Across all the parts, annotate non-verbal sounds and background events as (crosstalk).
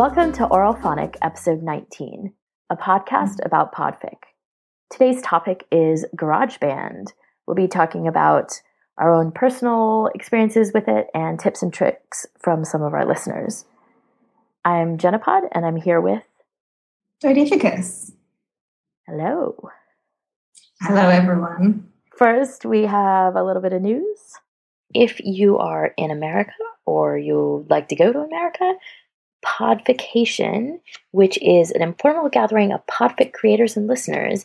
Welcome to Auralphonic, episode 19, a podcast about podfic. Today's topic is GarageBand. We'll be talking about our own personal experiences with it and tips and tricks from some of our listeners. I'm Jenepod, and I'm here with Dodificus. Hello. Hello, everyone. First, we have a little bit of news. If you are in America or you'd like to go to America, Podfication, which is an informal gathering of podfic creators and listeners,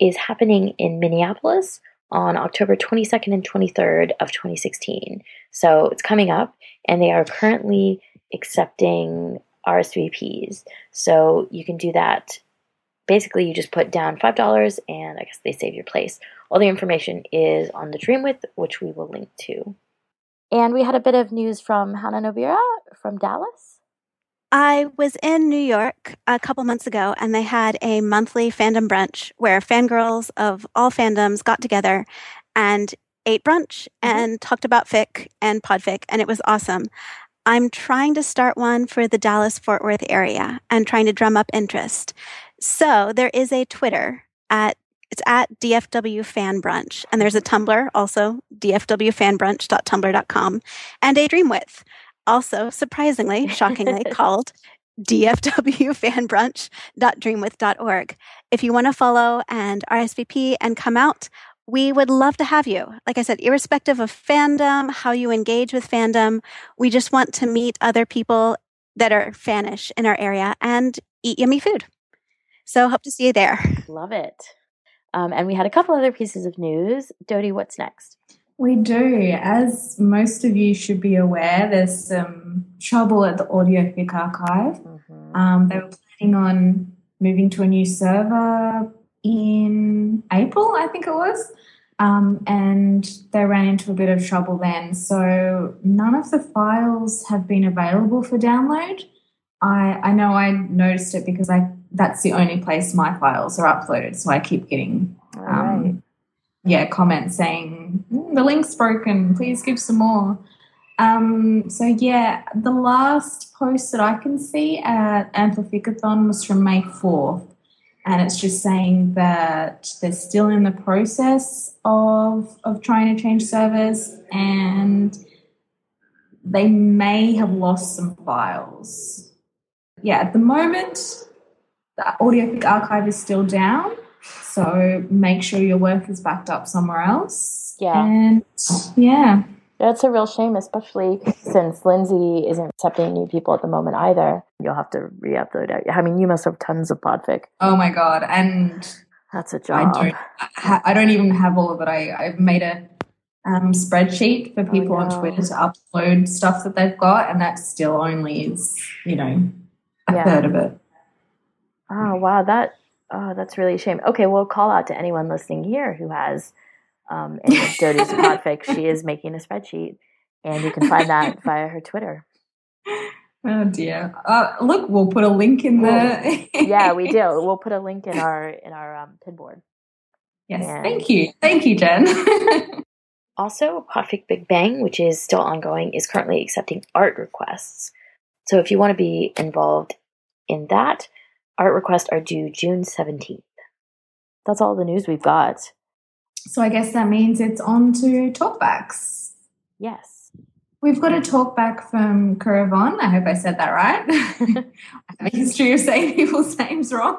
is happening in Minneapolis on October 22nd and 23rd of 2016. So it's coming up, and they are currently accepting RSVPs. So you can do that. Basically, you just put down $5 and I guess they save your place. All the information is on the Dreamwidth, which we will link to. And we had a bit of news from Hannah Nobira from Dallas. I was in New York a couple months ago and they had a monthly fandom brunch where fangirls of all fandoms got together and ate brunch mm-hmm. and talked about fic and podfic and it was awesome. I'm trying to start one for the Dallas Fort Worth area and trying to drum up interest. So there is a Twitter at it's at DFW Fan Brunch, and there's a Tumblr also dfwfanbrunch.tumblr.com, and a Dreamwidth, also surprisingly, shockingly (laughs) called dfwfanbrunch.dreamwidth.org. If you want to follow and RSVP and come out, we would love to have you. Like I said, irrespective of fandom, how you engage with fandom, we just want to meet other people that are fanish in our area and eat yummy food. So hope to see you there. Love it. Um, and we had a couple other pieces of news. Dodie, what's next? We do. As most of you should be aware, there's some trouble at the Audiofic Archive. Mm-hmm. Um, they were planning on moving to a new server in April, I think it was. Um, and they ran into a bit of trouble then. So none of the files have been available for download. I, I know I noticed it because I that's the only place my files are uploaded. So I keep getting um, right. Yeah comments saying mm, the link's broken. Please give some more. Um, so yeah, the last post that I can see at Amplificathon was from May fourth, and it's just saying that they're still in the process of of trying to change servers and they may have lost some files. Yeah, at the moment, the Audiofic archive is still down, so make sure your work is backed up somewhere else. Yeah, and yeah. That's a real shame, especially since Lindsay isn't accepting new people at the moment either. You'll have to re-upload it. I mean, you must have tons of podfic. Oh my god! And that's a job. I don't. I don't even have all of it. I, I've made a um, spreadsheet for people oh, on Twitter to upload stuff that they've got, and that still only is, you know, a yeah. third of it. Oh wow, that oh that's really a shame. Okay, we'll call out to anyone listening here who has um, and Dodie's podfic, she is making a spreadsheet, and you can find that (laughs) via her Twitter. Oh dear! Uh, look, we'll put a link in the. yeah, we do. (laughs) We'll put a link in our in our um, pinboard. Yes, and... thank you, thank you, Jen. (laughs) also, Podfic Big Bang, which is still ongoing, is currently accepting art requests. So, if you want to be involved in that, art requests are due June seventeenth. That's all the news we've got. So I guess that means it's on to talkbacks. Yes. We've got a talkback from Kuravon. I hope I said that right. (laughs) I have a history of saying people's names wrong.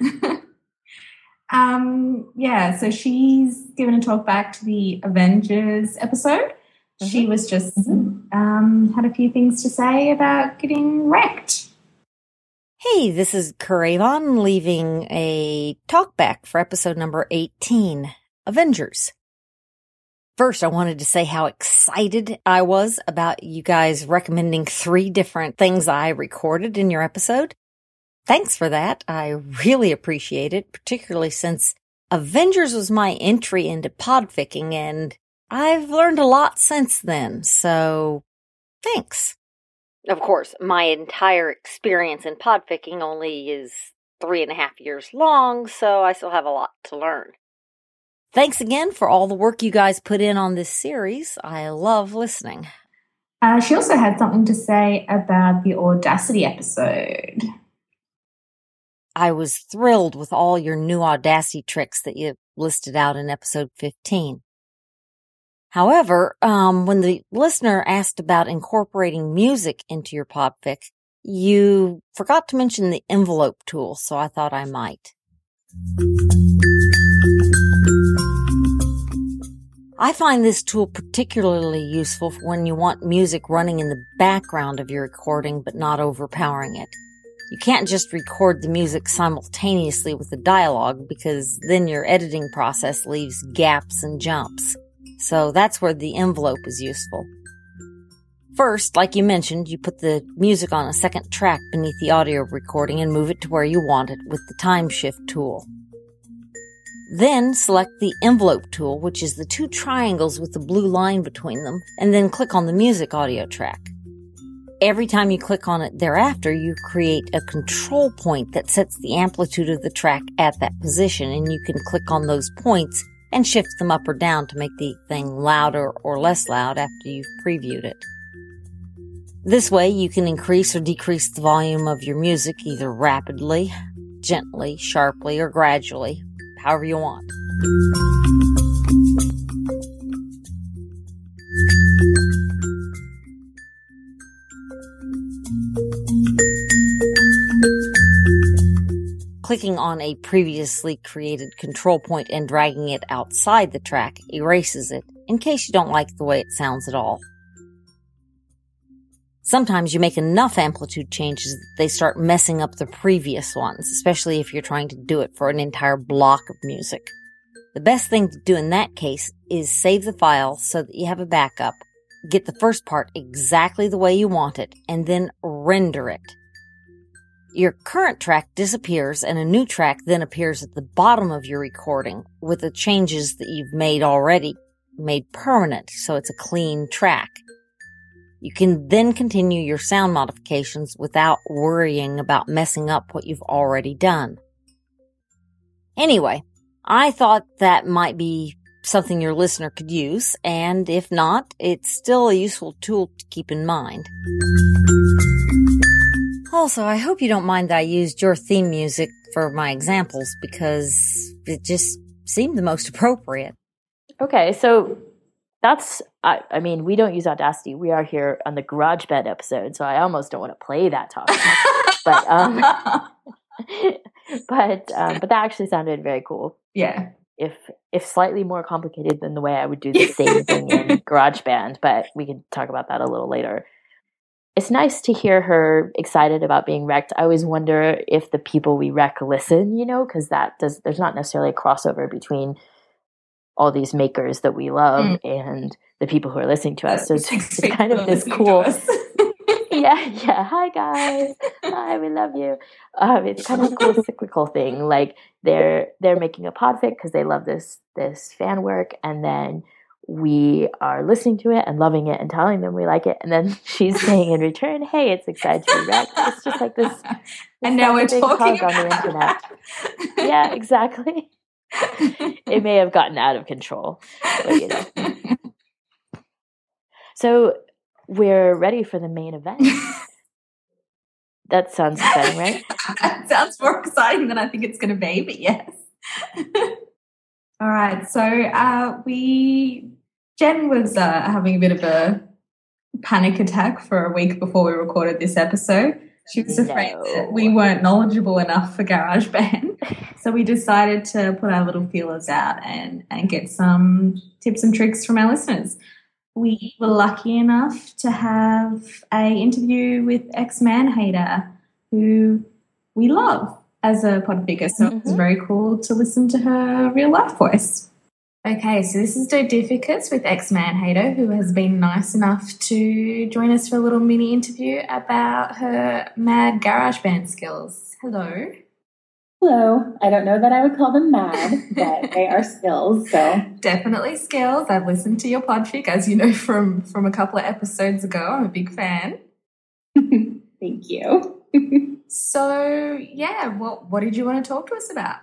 (laughs) um, yeah, so she's given a talkback to the Avengers episode. Mm-hmm. She was just mm-hmm. um, had a few things to say about getting wrecked. Hey, this is Kuravon leaving a talkback for episode number 18. Avengers. First, I wanted to say how excited I was about you guys recommending three different things I recorded in your episode. Thanks for that. I really appreciate it, particularly since Avengers was my entry into podficking and I've learned a lot since then. So thanks. Of course, my entire experience in podficking only is three and a half years long, so I still have a lot to learn. Thanks again for all the work you guys put in on this series. I love listening. Uh, she also had something to say about the Audacity episode. I was thrilled with all your new Audacity tricks that you listed out in episode 15. However, um, when the listener asked about incorporating music into your podfic, you forgot to mention the envelope tool, so I thought I might. I find this tool particularly useful when you want music running in the background of your recording but not overpowering it. You can't just record the music simultaneously with the dialogue because then your editing process leaves gaps and jumps. So that's where the envelope is useful. First, like you mentioned, you put the music on a second track beneath the audio recording and move it to where you want it with the time shift tool. Then select the envelope tool, which is the two triangles with the blue line between them, and then click on the music audio track. Every time you click on it thereafter, you create a control point that sets the amplitude of the track at that position, and you can click on those points and shift them up or down to make the thing louder or less loud after you've previewed it. This way, you can increase or decrease the volume of your music either rapidly, gently, sharply, or gradually, however you want. Clicking on a previously created control point and dragging it outside the track erases it in case you don't like the way it sounds at all. Sometimes you make enough amplitude changes that they start messing up the previous ones, especially if you're trying to do it for an entire block of music. The best thing to do in that case is save the file so that you have a backup, get the first part exactly the way you want it, and then render it. Your current track disappears and a new track then appears at the bottom of your recording with the changes that you've made already made permanent so it's a clean track. You can then continue your sound modifications without worrying about messing up what you've already done. Anyway, I thought that might be something your listener could use, and if not, it's still a useful tool to keep in mind. Also, I hope you don't mind that I used your theme music for my examples because it just seemed the most appropriate. Okay, so that's I, I mean we don't use audacity. We are here on the GarageBand episode so i almost don't want to play that topic (laughs) but um (laughs) but um but that actually sounded very cool. Yeah. If if slightly more complicated than the way i would do the same thing in (laughs) GarageBand but we can talk about that a little later it's nice to hear her excited about being wrecked i always wonder if the people we wreck listen you know because that does there's not necessarily a crossover between all these makers that we love mm. and the people who are listening to us. So it's, it's kind of this cool. (laughs) yeah, yeah. Hi guys. Hi, we love you. Um, it's kind of a cool cyclical thing. Like they're they're making a podfic because they love this this fan work, and then we are listening to it and loving it and telling them we like it, and then (laughs) she's saying in return, "Hey, it's excited to be wrecked." It's just like this. this (laughs) and now we're talking about on the internet. yeah, exactly. (laughs) it may have gotten out of control. But, you know. so we're ready for the main event. that sounds exciting, right? that sounds more exciting than I think it's going to be, but yes. All right. So uh, we, Jen was uh, having a bit of a panic attack for a week before we recorded this episode. She was afraid no. that we weren't knowledgeable enough for GarageBand. (laughs) so we decided to put our little feelers out and, and get some tips and tricks from our listeners. We were lucky enough to have a interview with exmanhater who we love as a podficker. So mm-hmm. it was very cool to listen to her real life voice. Okay, so this is Dodificus with exmanhater, who has been nice enough to join us for a little mini interview about her mad GarageBand skills. Hello. Hello. I don't know that I would call them mad, but (laughs) they are skills. So definitely skills. I've listened to your podfic, as you know from from a couple of episodes ago. I'm a big fan. (laughs) Thank you. (laughs) so yeah, what what did you want to talk to us about?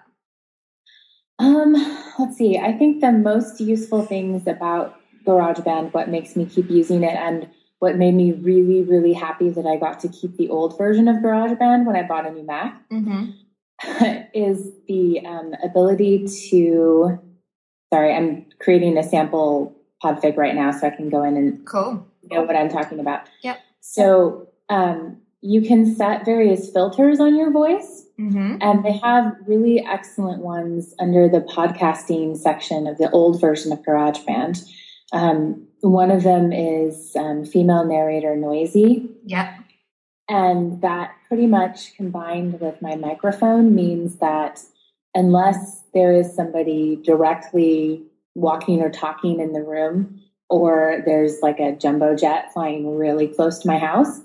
Um, let's see. I think the most useful things about GarageBand, what makes me keep using it and what made me really, really happy that I got to keep the old version of GarageBand when I bought a new Mac Mm-hmm. (laughs) is the um, ability to. Sorry, I'm creating a sample podfic right now so I can go in and Cool. know what I'm talking about. Yep. So um, you can set various filters on your voice, Mm-hmm. and they have really excellent ones under the podcasting section of the old version of GarageBand. Um, one of them is um, female narrator noisy, Yep. and that pretty much combined with my microphone means that unless there is somebody directly walking or talking in the room, or there's like a jumbo jet flying really close to my house,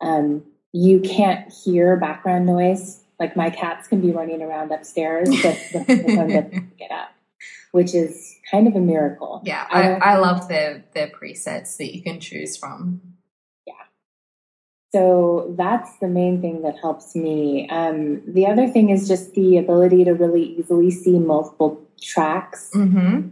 um, you can't hear background noise. Like my cats can be running around upstairs, but the (laughs) microphone doesn't it up, which is kind of a miracle. Yeah, I I, I love their their presets that you can choose from. Yeah. So that's the main thing that helps me. Um, the other thing is just the ability to really easily see multiple tracks Mm-hmm.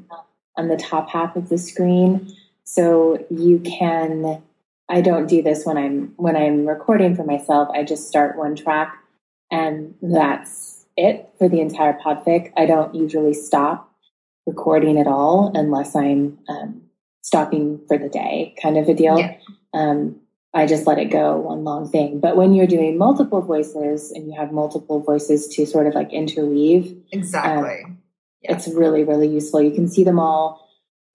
on the top half of the screen. So you can. I don't do this when I'm when I'm recording for myself. I just start one track, and that's it for the entire podfic. I don't usually stop recording at all unless I'm um, stopping for the day, kind of a deal. Yeah. Um, I just let it go one long thing. But when you're doing multiple voices and you have multiple voices to sort of like interweave, Exactly. Yeah. it's really, really useful. You can see them all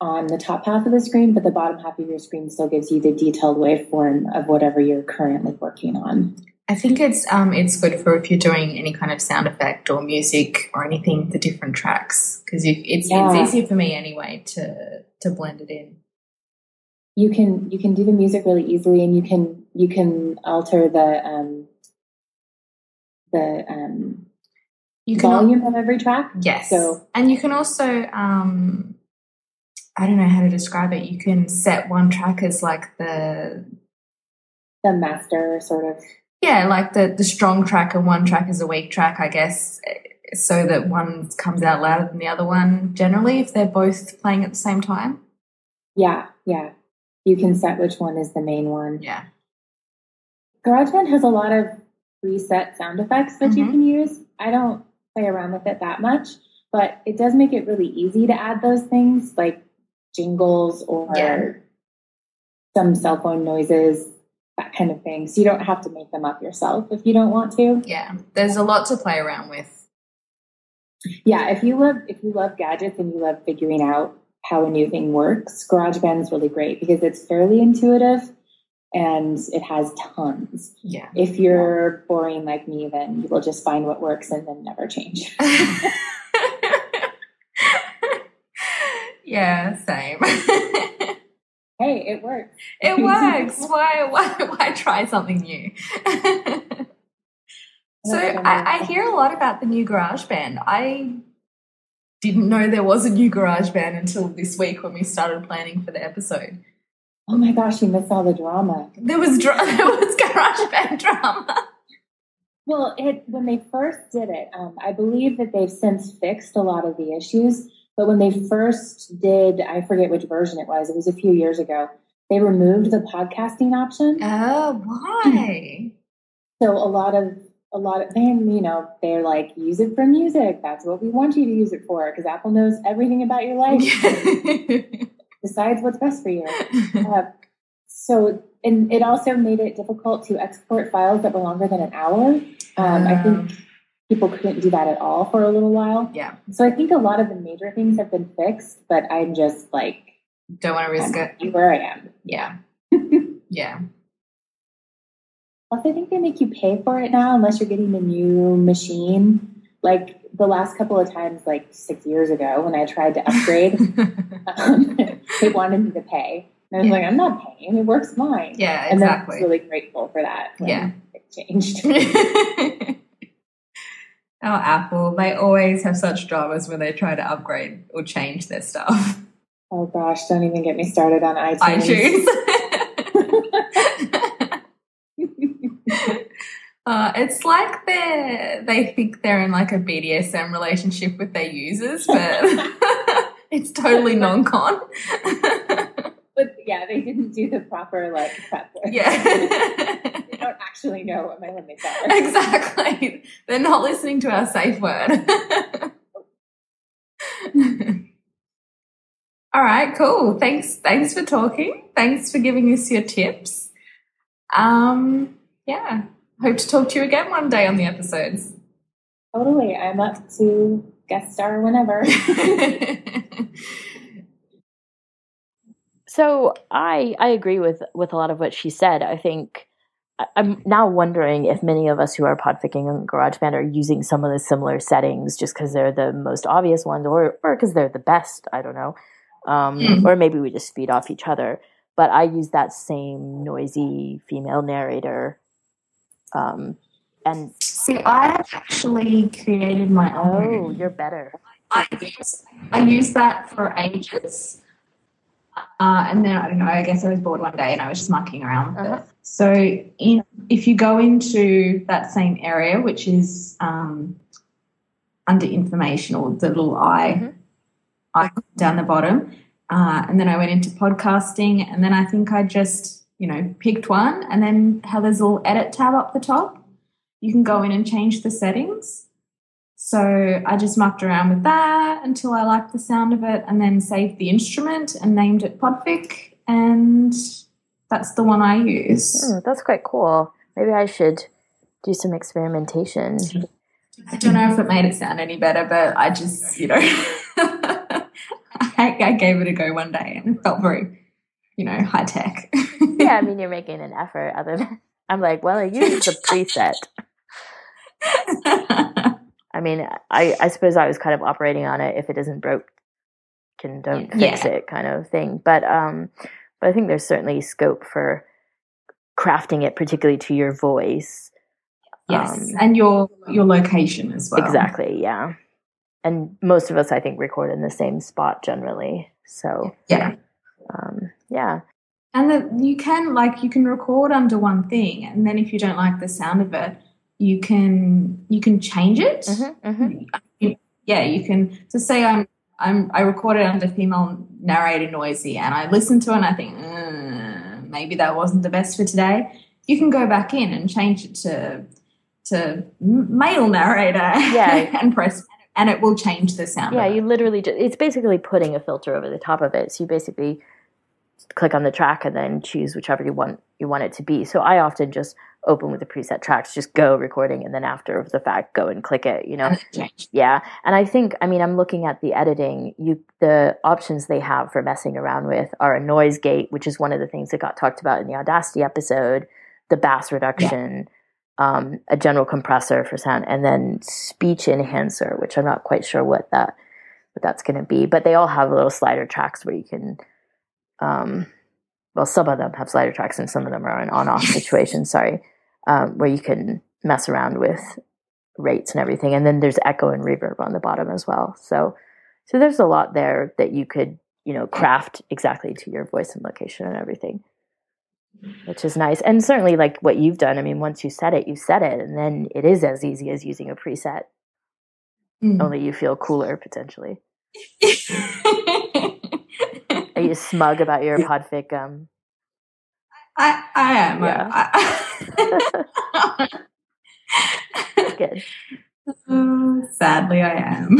on the top half of the screen, but the bottom half of your screen still gives you the detailed waveform of whatever you're currently working on. I think it's um it's good for if you're doing any kind of sound effect or music or anything, the different tracks because it's Yeah. it's easier for me anyway to to blend it in. You can you can do the music really easily, and you can you can alter the um, the um, You can al- volume of every track. yes, So and you can also um I don't know how to describe it. You can set one track as like the the master sort of yeah like the the strong track and one track is a weak track, I guess, so that one comes out louder than the other one. Generally, if they're both playing at the same time. yeah yeah. You can set which one is the main one. Yeah. GarageBand has a lot of preset sound effects that you Mhm. can use. I don't play around with it that much, but it does make it really easy to add those things like jingles or Yeah. some cell phone noises, that kind of thing. So you don't have to make them up yourself if you don't want to. Yeah, there's a lot to play around with. Yeah, if you love if you love gadgets and you love figuring out how a new thing works, GarageBand is really great because it's fairly intuitive and it has tons. Yeah. If you're boring like me, then you will just find what works and then never change. (laughs) yeah, same. (laughs) hey, it works. it (laughs) works. Why, why, why try something new? (laughs) so I, I hear a lot about the new GarageBand. I didn't know there was a new GarageBand until this week when we started planning for the episode. Oh my gosh, you missed all the drama. There was dra- there was GarageBand drama. Well, it when they first did it, um, I believe that they've since fixed a lot of the issues. But when they first did, I forget which version it was. It was a few years ago. They removed the podcasting option. Oh, why? So a lot of a lot of then you know they're like use it for music. That's what we want you to use it for because Apple knows everything about your life, (laughs) decides what's best for you. Uh, so and it also made it difficult to export files that were longer than an hour. Um, I think people couldn't do that at all for a little while. yeah, So I think a lot of the major things have been fixed, but I'm just like don't want to risk I'm it. where I am. Yeah, (laughs) yeah. Plus, I think they make you pay for it now unless you're getting a new machine. Like the last couple of times, like six years ago, when I tried to upgrade, (laughs) um, they wanted me to pay. And I was Yeah. like, I'm not paying. It works fine. yeah, And then I was exactly. really grateful for that. Yeah. It changed. (laughs) oh, Apple, they always have such dramas when they try to upgrade or change their stuff. oh gosh, don't even get me started on iTunes. iTunes. (laughs) (laughs) uh, it's like they they think they're in like a BDSM relationship with their users, but (laughs) it's totally non-con. But yeah, they didn't do the proper like prep work. Yeah. (laughs) they don't actually know what my limits are. (laughs) exactly. They're not listening to our safe word. (laughs) All right, cool. Thanks. Thanks for talking. Thanks for giving us your tips. Um, yeah. Hope to talk to you again one day on the episodes. Totally. I'm up to guest star whenever. So I I agree with with a lot of what she said. I think I- I'm now wondering if many of us who are podficking in GarageBand are using some of the similar settings just because they're the most obvious ones, or or because they're the best. I don't know, um, Mm. or maybe we just feed off each other. But I use that same noisy female narrator, um, and See, I actually created my own. oh, you're better. I use, I used that for ages. Uh, and then I don't know. I guess I was bored one day and I was just mucking around with Uh-huh. it. So, in, if you go into that same area, which is um, under information or the little eye Mhm. icon down the bottom, uh, and then I went into podcasting, and then I think I just you know picked one, and then how there's a little edit tab up the top. You can go in and change the settings. So I just mucked around with that until I liked the sound of it and then saved the instrument and named it Podfic. And that's the one I use. Hmm, that's quite cool. Maybe I should do some experimentation. I don't know if it made it sound any better, but I just, you know, (laughs) I, I gave it a go one day and it felt very, you know, high tech. yeah, I mean, you're making an effort. Other than I'm like, well, I used the preset. (laughs) I mean, I I suppose I was kind of operating on it. If it isn't broke, can don't fix it, kind of thing. But um, but I think there's certainly scope for crafting it, particularly to your voice. yes, Um, and your your location as well. Exactly. Yeah. And most of us, I think, record in the same spot generally. So Yeah. um, yeah. And that you can like you can record under one thing, and then if you don't like the sound of it, you can you can change it. Mhm, mhm. Yeah, you can. So say I'm I'm I recorded under female narrator noisy, and I listen to it, and I think "Mm, maybe that wasn't the best for today. You can go back in and change it to to male narrator. Yeah. (laughs) and press, and it will change the sound. Yeah, you literally just, it's basically putting a filter over the top of it. So you basically click on the track and then choose whichever you want you want it to be. So I often just open with the preset tracks, just go recording and then after the fact go and click it, you know. And it changed. Yeah. And I think I mean I'm looking at the editing, you the options they have for messing around with are a noise gate, which is one of the things that got talked about in the Audacity episode, the bass reduction, um, a general compressor for sound, and then speech enhancer, which I'm not quite sure what that what that's going to be. But they all have little slider tracks where you can, um, well, some of them have slider tracks, and some of them are an on-off (laughs) situation. Sorry, um, where you can mess around with rates and everything. And then there's echo and reverb on the bottom as well. So, so there's a lot there that you could, you know, craft exactly to your voice and location and everything which is nice. And certainly, like what you've done, I mean, once you set it, you set it, and then it is as easy as using a preset. Mm. Only you feel cooler potentially. (laughs) Are you smug about your podfic? Um, I, I am. Yeah. I- (laughs) good. (laughs) Uh, sadly, I am.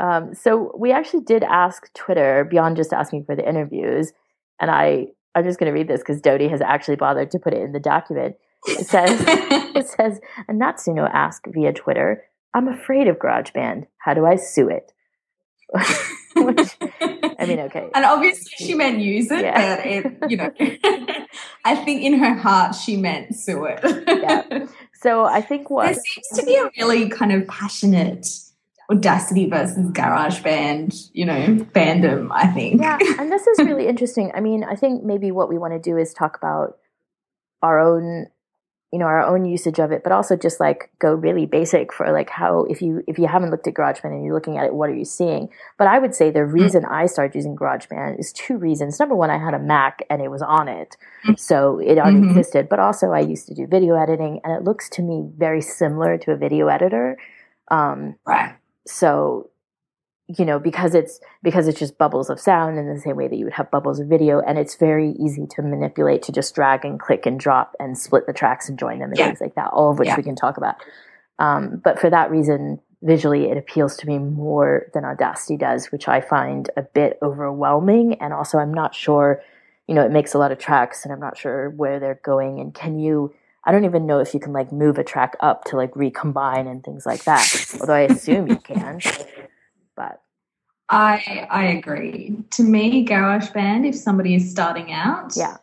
Um, so we actually did ask Twitter beyond just asking for the interviews, and I I'm just going to read this because Dodie has actually bothered to put it in the document. It says (laughs) it says Natsuno asked via Twitter, "I'm afraid of GarageBand. How do I sue it?" Which, (laughs) I mean, okay, and obviously, she meant use it, Yeah. but it, you know, (laughs) I think in her heart she meant sue it. Yeah. so I think what. There seems to be a really kind of passionate Audacity versus GarageBand you know, fandom. I think. yeah, and this is really (laughs) interesting. I mean, I think maybe what we want to do is talk about our own, you know, our own usage of it, but also just like go really basic for like how if you if you haven't looked at GarageBand and you're looking at it, what are you seeing? But I would say the reason I started using GarageBand is two reasons. Number one, I had a Mac and it was on it, so it already Mhm. existed. But also, I used to do video editing, and it looks to me very similar to a video editor. Um, Right. so you know, because it's because it's just bubbles of sound in the same way that you would have bubbles of video, and it's very easy to manipulate to just drag and click and drop and split the tracks and join them and Yeah. things like that. All of which Yeah. we can talk about. Um, but for that reason, visually, it appeals to me more than Audacity does, which I find a bit overwhelming. And also, I'm not sure. You know, it makes a lot of tracks, and I'm not sure where they're going. And can you? I don't even know if you can like move a track up to like recombine and things like that. Although I assume you can. I I agree. To me, GarageBand, if somebody is starting out, yeah,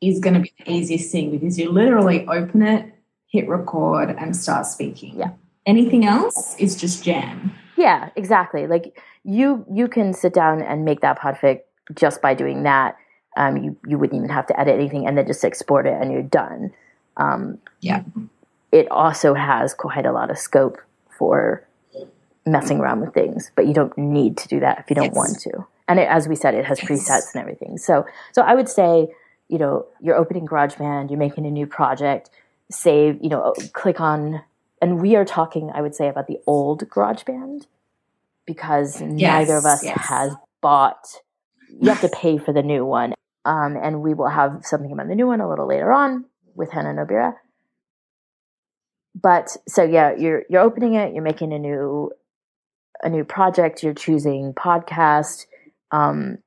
is going to be the easiest thing because you literally open it, hit record, and start speaking. Yeah. Anything else is just jam. yeah, exactly. Like you, you can sit down and make that podfic just by doing that. Um, you you wouldn't even have to edit anything, and then just export it, and you're done. Um, Yeah. It also has quite a lot of scope for messing around with things, but you don't need to do that if you don't Yes. want to. And it, as we said, it has Yes. presets and everything. So, so I would say, you know, you're opening GarageBand, you're making a new project, save, you know, click on, and we are talking, I would say, about the old GarageBand because neither of us yes. has bought. You have to pay for the new one, um, and we will have something about the new one a little later on with Hannah Nobira. But so yeah, you're you're opening it, you're making a new a new project, you're choosing podcast, um,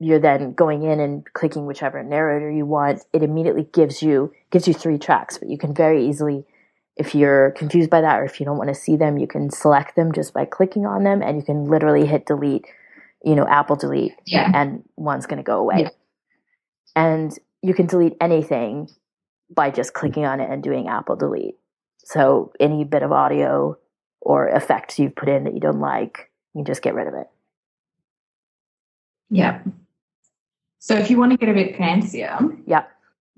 you're then going in and clicking whichever narrator you want. It immediately gives you gives you three tracks, but you can very easily if you're confused by that or if you don't want to see them, you can select them just by clicking on them and you can literally hit delete, you know, Apple delete Yeah. and one's going to go away. Yeah. And you can delete anything by just clicking on it and doing Apple delete. So any bit of audio or effect you've put in that you don't like, you just get rid of it. Yeah. So if you want to get a bit fancier, Yeah.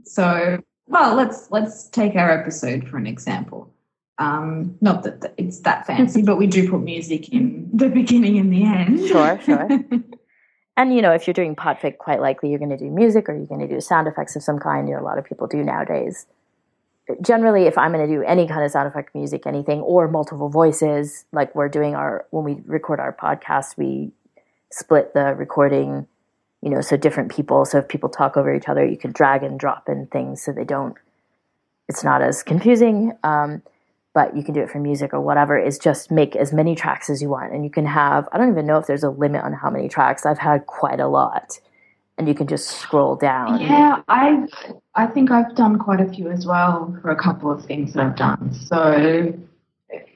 So, well, let's let's take our episode for an example. Um, not that it's that fancy, (laughs) but we do put music in the beginning and the end. Sure, sure. (laughs) And you know, if you're doing podfic, quite likely you're going to do music or you're going to do sound effects of some kind. You know, a lot of people do nowadays. Generally, if I'm going to do any kind of sound effect, music, anything, or multiple voices, like we're doing our when we record our podcast, we split the recording. You know, so different people. So if people talk over each other, you can drag and drop in things so they don't. It's not as confusing. Um, but you can do it for music or whatever is just make as many tracks as you want and you can have i don't even know if there's a limit on how many tracks i've had quite a lot and you can just scroll down Yeah, I I think I've done quite a few as well for a couple of things that I've done. So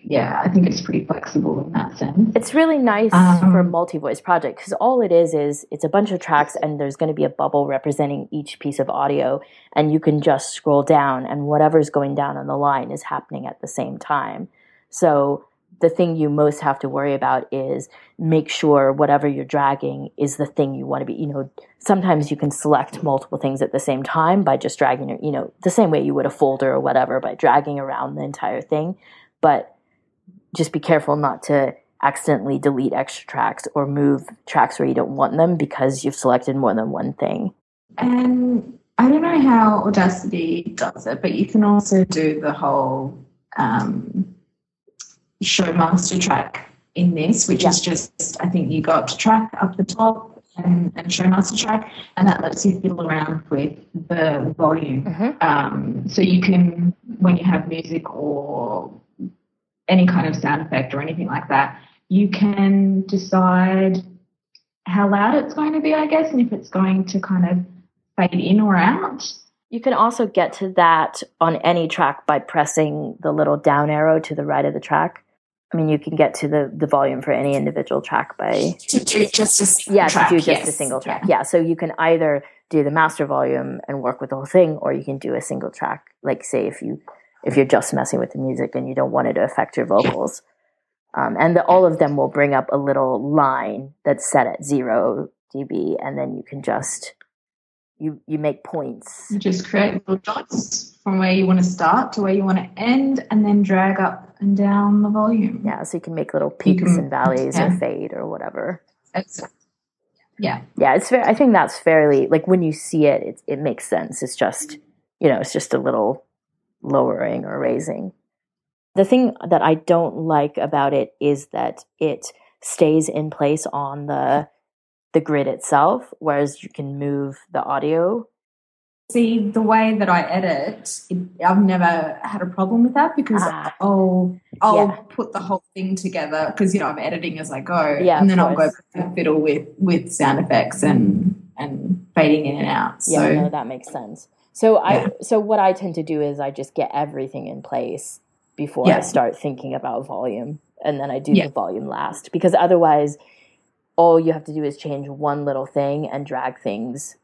yeah, I think it's pretty flexible in that sense. it's really nice Um, for a multi-voice project because all it is is it's a bunch of tracks and there's going to be a bubble representing each piece of audio and you can just scroll down and whatever's going down on the line is happening at the same time so the thing you most have to worry about is make sure whatever you're dragging is the thing you want to be you know sometimes you can select multiple things at the same time by just dragging your you know the same way you would a folder or whatever by dragging around the entire thing but just be careful not to accidentally delete extra tracks or move tracks where you don't want them because you've selected more than one thing. And I don't know how Audacity does it, but you can also do the whole um, show master track in this, which is just, I think you go up to track up the top and, and show master track, and that lets you fiddle around with the volume. Mhm. Um, so you can, when you have music or any kind of sound effect or anything like that, you can decide how loud it's going to be, I guess, and if it's going to kind of fade in or out. You can also get to that on any track by pressing the little down arrow to the right of the track. I mean, you can get to the, the volume for any individual track by To do just a yeah track, to do just yes. a single track. Yeah. so you can either do the master volume and work with the whole thing, or you can do a single track. Like say if you if you're just messing with the music and you don't want it to affect your vocals, um, and the, all of them will bring up a little line that's set at zero dB, and then you can just you you make points. You just create little dots from where you want to start to where you want to end, and then drag up and down the volume. Yeah, so you can make little peaks can- and valleys or fade or whatever. That's- yeah. Yeah, it's fair. I think that's fairly like when you see it, it, it makes sense. It's just you know, it's just a little lowering or raising. The thing that I don't like about it is that it stays in place on the the grid itself, whereas you can move the audio. See, the way that I edit, it, I've never had a problem with that because ah, I'll I'll yeah. put the whole thing together because you know I'm editing as I go, yeah, and then I'll go fiddle with with sound effects and and fading in and out. So yeah, no, that makes sense. So I so what I tend to do is I just get everything in place before yeah. I start thinking about volume, and then I do the volume last because otherwise all you have to do is change one little thing and drag things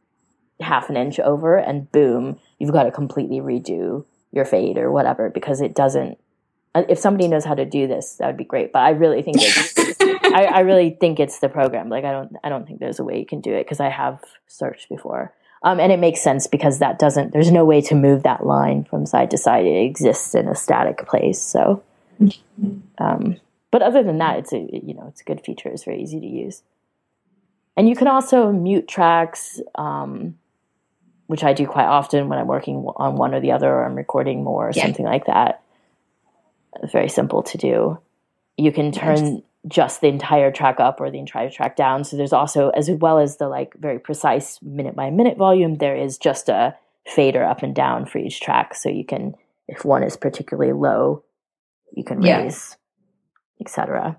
half an inch over and boom you've got to completely redo your fade or whatever because it doesn't uh, if somebody knows how to do this that would be great but i really think it's I, I, really think it's the program like i don't i don't think there's a way you can do it because i have searched before. Um, and it makes sense because that doesn't there's no way to move that line from side to side it exists in a static place so um, but other than that, it's a you know it's a good feature. It's very easy to use, and you can also mute tracks, um, which I do quite often when I'm working on one or the other, or I'm recording more, or yeah. something like that. It's very simple to do. You can turn just the entire track up or the entire track down. So there's also, as well as the like very precise minute by minute volume, there is just a fader up and down for each track. So you can, if one is particularly low, you can raise etc.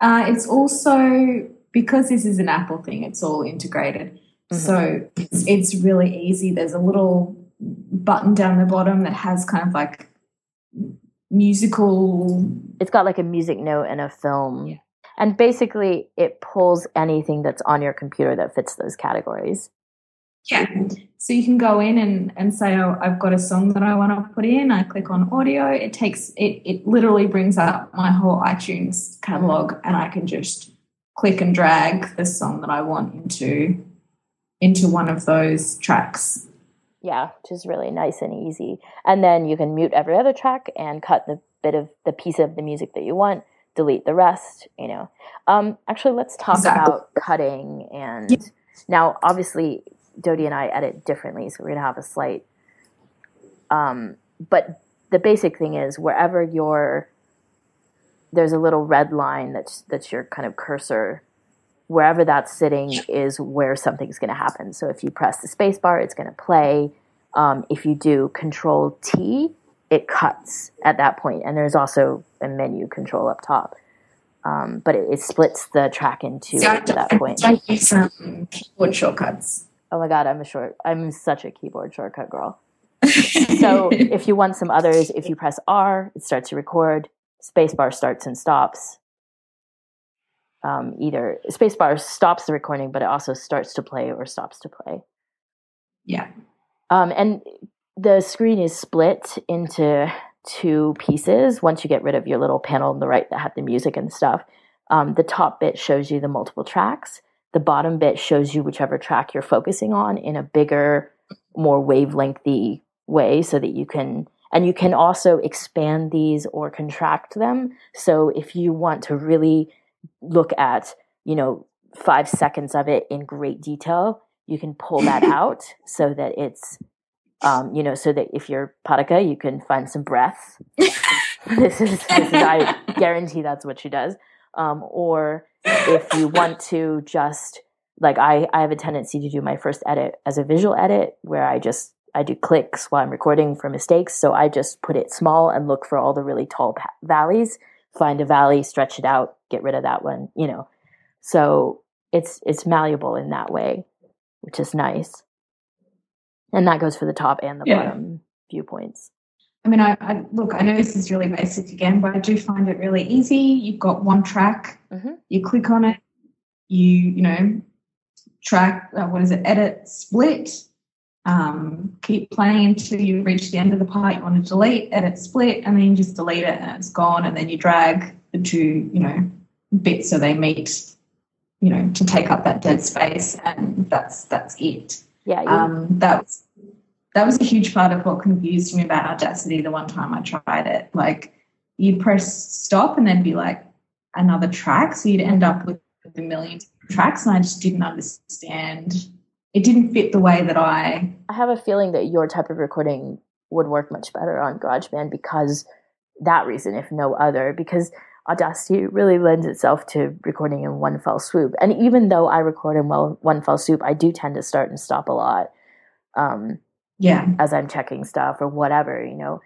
Uh, it's also because this is an Apple thing; it's all integrated. Mm-hmm. So it's, it's really easy. There's a little button down the bottom that has kind of like musical. It's got like a music note and a film. Yeah. And basically, it pulls anything that's on your computer that fits those categories. Yeah. So you can go in and, and say, oh, I've got a song that I want to put in. I click on audio. It takes it it literally brings up my whole iTunes catalog and I can just click and drag the song that I want into into one of those tracks. Yeah, which is really nice and easy. And then you can mute every other track and cut the bit of the piece of the music that you want, delete the rest, you know. Um actually let's talk exactly. about cutting and yeah. now obviously Dodie and I edit differently, so we're gonna have a slight. Um, but the basic thing is wherever your there's a little red line that's that's your kind of cursor. Wherever that's sitting is where something's going to happen. So if you press the space bar, it's going to play. Um, if you do Control T, it cuts at that point. point, and there's also a menu control up top. Um, but it, it, splits the track into so at that point. I use some keyboard shortcuts. Oh my god, I'm a short. I'm such a keyboard shortcut girl. (laughs) so if you want some others, if you press R, it starts to record. Spacebar starts and stops. Um, either spacebar stops the recording, but it also starts to play or stops to play. Yeah. Um, and the screen is split into two pieces. Once you get rid of your little panel on the right that had the music and stuff, um, the top bit shows you the multiple tracks the bottom bit shows you whichever track you're focusing on in a bigger, more wavelengthy way so that you can and you can also expand these or contract them. So if you want to really look at, you know, five seconds of it in great detail, you can pull that (coughs) out so that it's, um, you know, so that if you're Parika, you can find some breath. (laughs) (laughs) this is, this is, I guarantee that's what she does. Um, or if you want to just like I, I have a tendency to do my first edit as a visual edit where I just I do clicks while I'm recording for mistakes. So I just put it small and look for all the really tall pa- valleys, find a valley, stretch it out, get rid of that one, you know. So it's it's malleable in that way, which is nice. And that goes for the top and the yeah. bottom viewpoints. I mean, I, I, look. I know this is really basic again, but I do find it really easy. You've got one track. Mm-hmm. You click on it. You you know track. Uh, what is it? Edit, split. Um, keep playing until you reach the end of the part you want to delete. Edit, split, and then you just delete it and it's gone. And then you drag the two you know bits so they meet. You know to take up that dead space, and that's that's it. Yeah. Um, that's that was a huge part of what confused me about Audacity the one time I tried it. Like you'd press stop and then be like another track. So you'd end up with a million tracks and I just didn't understand. It didn't fit the way that I I have a feeling that your type of recording would work much better on GarageBand because that reason, if no other, because Audacity really lends itself to recording in one fell swoop. And even though I record in well, one fell swoop, I do tend to start and stop a lot. Um, yeah. As I'm checking stuff or whatever, you know.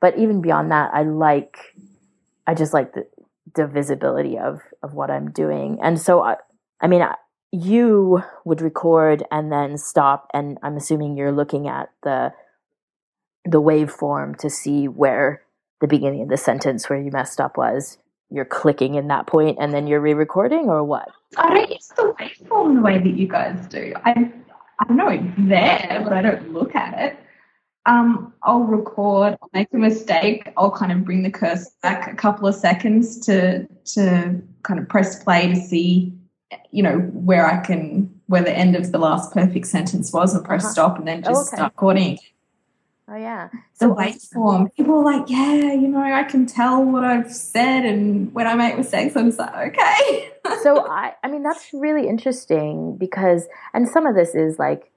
But even beyond that, I like, I just like the, the visibility of, of what I'm doing. And so, I, I mean, I, you would record and then stop and i'm assuming you're looking at the the waveform to see where the beginning of the sentence where you messed up was you're clicking in that point and then you're re-recording or what i don't use the waveform the way that you guys do i i don't know it's there but i don't look at it um, I'll record, I'll make a mistake, I'll kind of bring the cursor back a couple of seconds to to kind of press play to see you know, where I can, where the end of the last perfect sentence was and press uh-huh. stop and then just oh, okay. start recording. Oh yeah. So the waveform. People are like, yeah, you know, I can tell what I've said and when I make mistakes, I'm just like, okay. so (laughs) I I mean that's really interesting because and some of this is like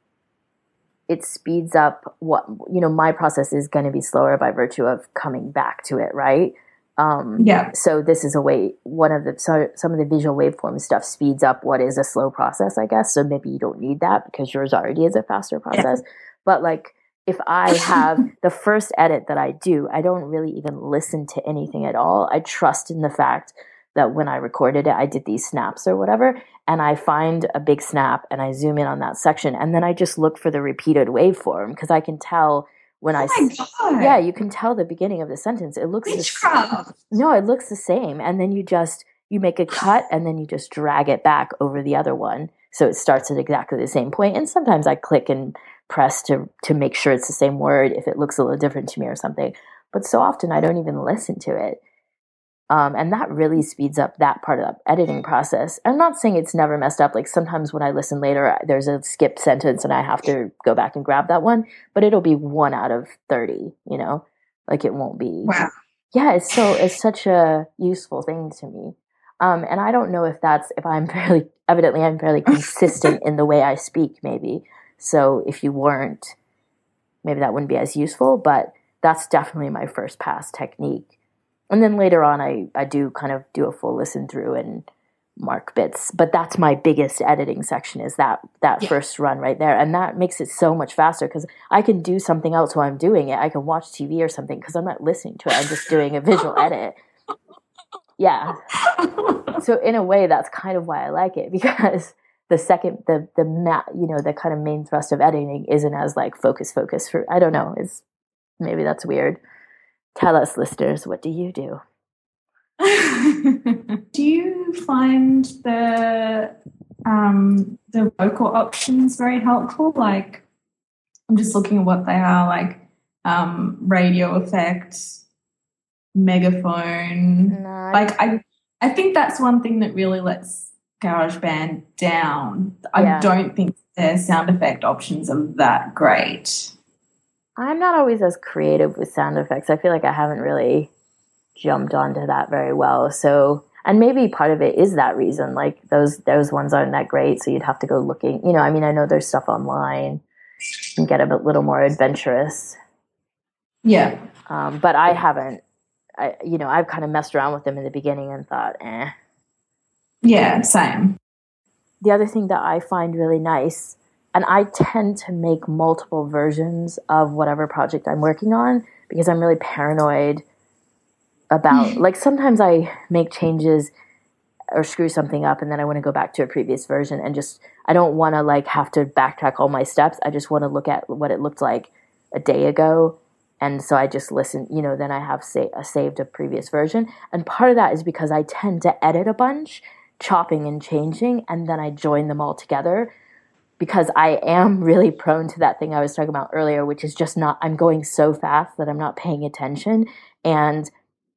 it speeds up what you know, my process is gonna be slower by virtue of coming back to it, right? Um, yeah. So this is a way. One of the so some of the visual waveform stuff speeds up what is a slow process, I guess. So maybe you don't need that because yours already is a faster process. Yeah. But like if I (laughs) have the first edit that I do, I don't really even listen to anything at all. I trust in the fact that when I recorded it, I did these snaps or whatever, and I find a big snap and I zoom in on that section, and then I just look for the repeated waveform because I can tell when oh I yeah, you can tell the beginning of the sentence. It looks witchcraft. no, it looks the same, and then you just you make a cut and then you just drag it back over the other one, so it starts at exactly the same point. And sometimes I click and press to to make sure it's the same word if it looks a little different to me or something. But so often I don't even listen to it. Um, and that really speeds up that part of the editing process. I'm not saying it's never messed up. Like sometimes when I listen later, there's a skipped sentence and I have to go back and grab that one, but it'll be one out of 30, you know, like it won't be. Wow. Yeah. It's so, it's such a useful thing to me. Um, and I don't know if that's, if I'm (laughs) fairly, evidently I'm fairly consistent in the way I speak, maybe. So if you weren't, maybe that wouldn't be as useful, but that's definitely my first pass technique. And then later on I, I do kind of do a full listen through and mark bits but that's my biggest editing section is that that yeah. first run right there. And that makes it so much faster because i can do something else while i'm doing it. I can watch tv or something because i'm not listening to it. I'm just doing a visual (laughs) edit. Yeah. So in a way that's kind of why i like it (laughs) because the second the the ma- you know the kind of main thrust of editing isn't as like focus focus for i don't know is maybe that's weird Tell us, listeners, what do you do? (laughs) do you find the um, the vocal options very helpful? Like, I'm just looking at what they are, like um, radio effect, megaphone. No, like, I I think that's one thing that really lets GarageBand down. Yeah. I don't think their sound effect options are that great. I'm not always as creative with sound effects. I feel like I haven't really jumped onto that very well. So, and maybe part of it is that reason. Like those those ones aren't that great, so you'd have to go looking. You know, I mean, I know there's stuff online and get a bit, little more adventurous. Yeah. Um, but I haven't. I you know I've kind of messed around with them in the beginning and thought, eh. Yeah, same. The other thing that I find really nice and I tend to make multiple versions of whatever project I'm working on because I'm really paranoid about (laughs) like sometimes I make changes or screw something up and then I want to go back to a previous version and just I don't want to like have to backtrack all my steps. I just want to look at what it looked like a day ago and so I just listen, you know, then I have sa- a saved a previous version. And part of that is because I tend to edit a bunch, chopping and changing, and then I join them all together because I am (laughs) really prone to that thing I was talking about earlier, which is just not, I'm going so fast that I'm not paying attention. And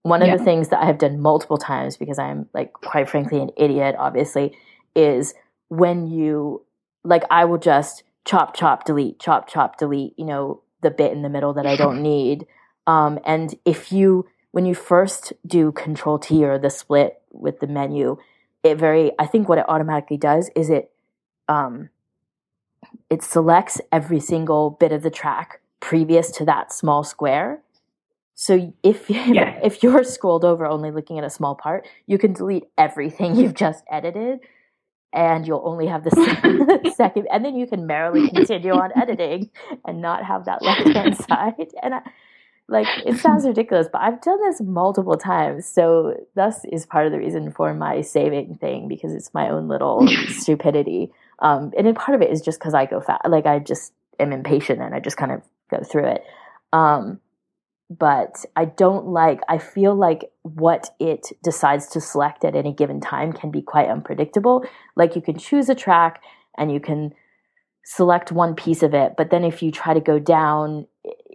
one of yeah. the things that I have done multiple times because I'm like, quite frankly, an idiot, obviously, is when you, like, I will just chop, chop, delete, chop, chop, delete, you know, the bit in the middle that I (laughs) don't need. Um, and if you, when you first do control T or the split with the menu, it very, I think what it automatically does is it, um, it selects every single bit of the track previous to that small square. So (laughs) if Yeah. if you're scrolled over only looking at a small part, you can delete everything (laughs) you've just edited, and you'll only have the se- (laughs) second, and then you can merrily continue on editing and not have that left hand side. And I, like it (laughs) sounds ridiculous, but I've done this multiple times. So thus is part of the reason for my saving thing because it's my own little (laughs) stupidity. Um, and then part of it is just because I go fast, like I just am impatient and I just kind of go through it. Um, but I don't like, I feel like what it decides to select at any given time can be quite unpredictable. Like you can choose a track and you can select one piece of it, but then if you try to go down,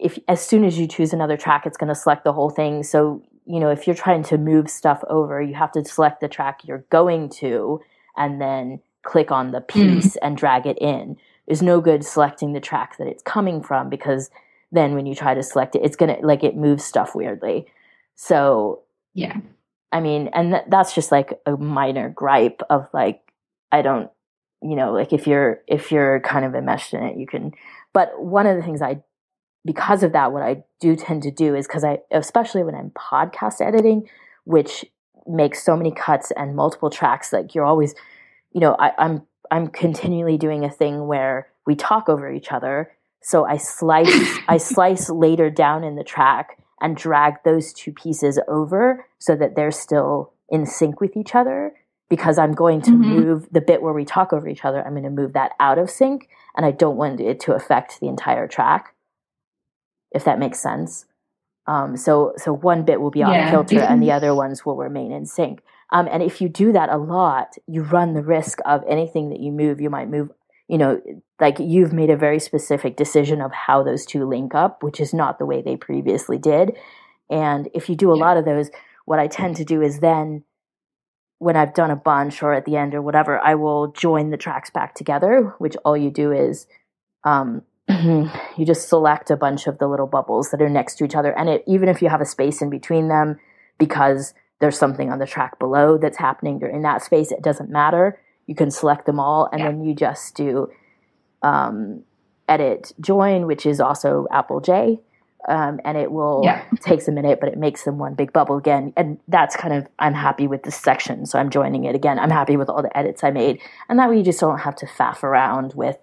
if as soon as you choose another track, it's going to select the whole thing. So, you know, if you're trying to move stuff over, you have to select the track you're going to and then click on the mm-hmm. piece and drag it in. There's no good selecting the track that it's coming from because then when you try to select it, it's gonna like it moves stuff weirdly. So Yeah. I mean, and th- that's just like a minor gripe of like I don't, you know, like if you're if you're kind of enmeshed in it, you can. But one of the things I, because of that, what I do tend to do is because I, especially when I'm podcast editing, which makes so many cuts and multiple tracks, like you're always, you know, I, I'm I'm continually doing a thing where we talk over each other. So I slice (laughs) I slice later down in the track and drag those two pieces over so that they're still in sync with each other because I'm going to Mhm. move the bit where we talk over each other, I'm going to move that out of sync and I don't want it to affect the entire track. If that makes sense. Um, so so one bit will be off Yeah. kilter and the other ones will remain in sync. Um, and if you do that a lot, you run the risk of anything that you move, you might move, you know, like you've made a very specific decision of how those two link up, which is not the way they previously did. And if you do a Yeah. lot of those, what I tend to do is then when I've done a bunch or at the end or whatever, I will join the tracks back together, which all you do is um, you just select a bunch of the little bubbles that are next to each other. And it, even if you have a space in between them, because there's something on the track below that's happening during that space, it doesn't matter. You can select them all and Yeah. then you just do um, edit join, which is also Apple J. Um, and it will Yeah. (laughs) takes a minute, but it makes them one big bubble again. And that's kind of I'm happy with this section, so I'm joining it again. I'm happy with all the edits I made, and that way you just don't have to faff around with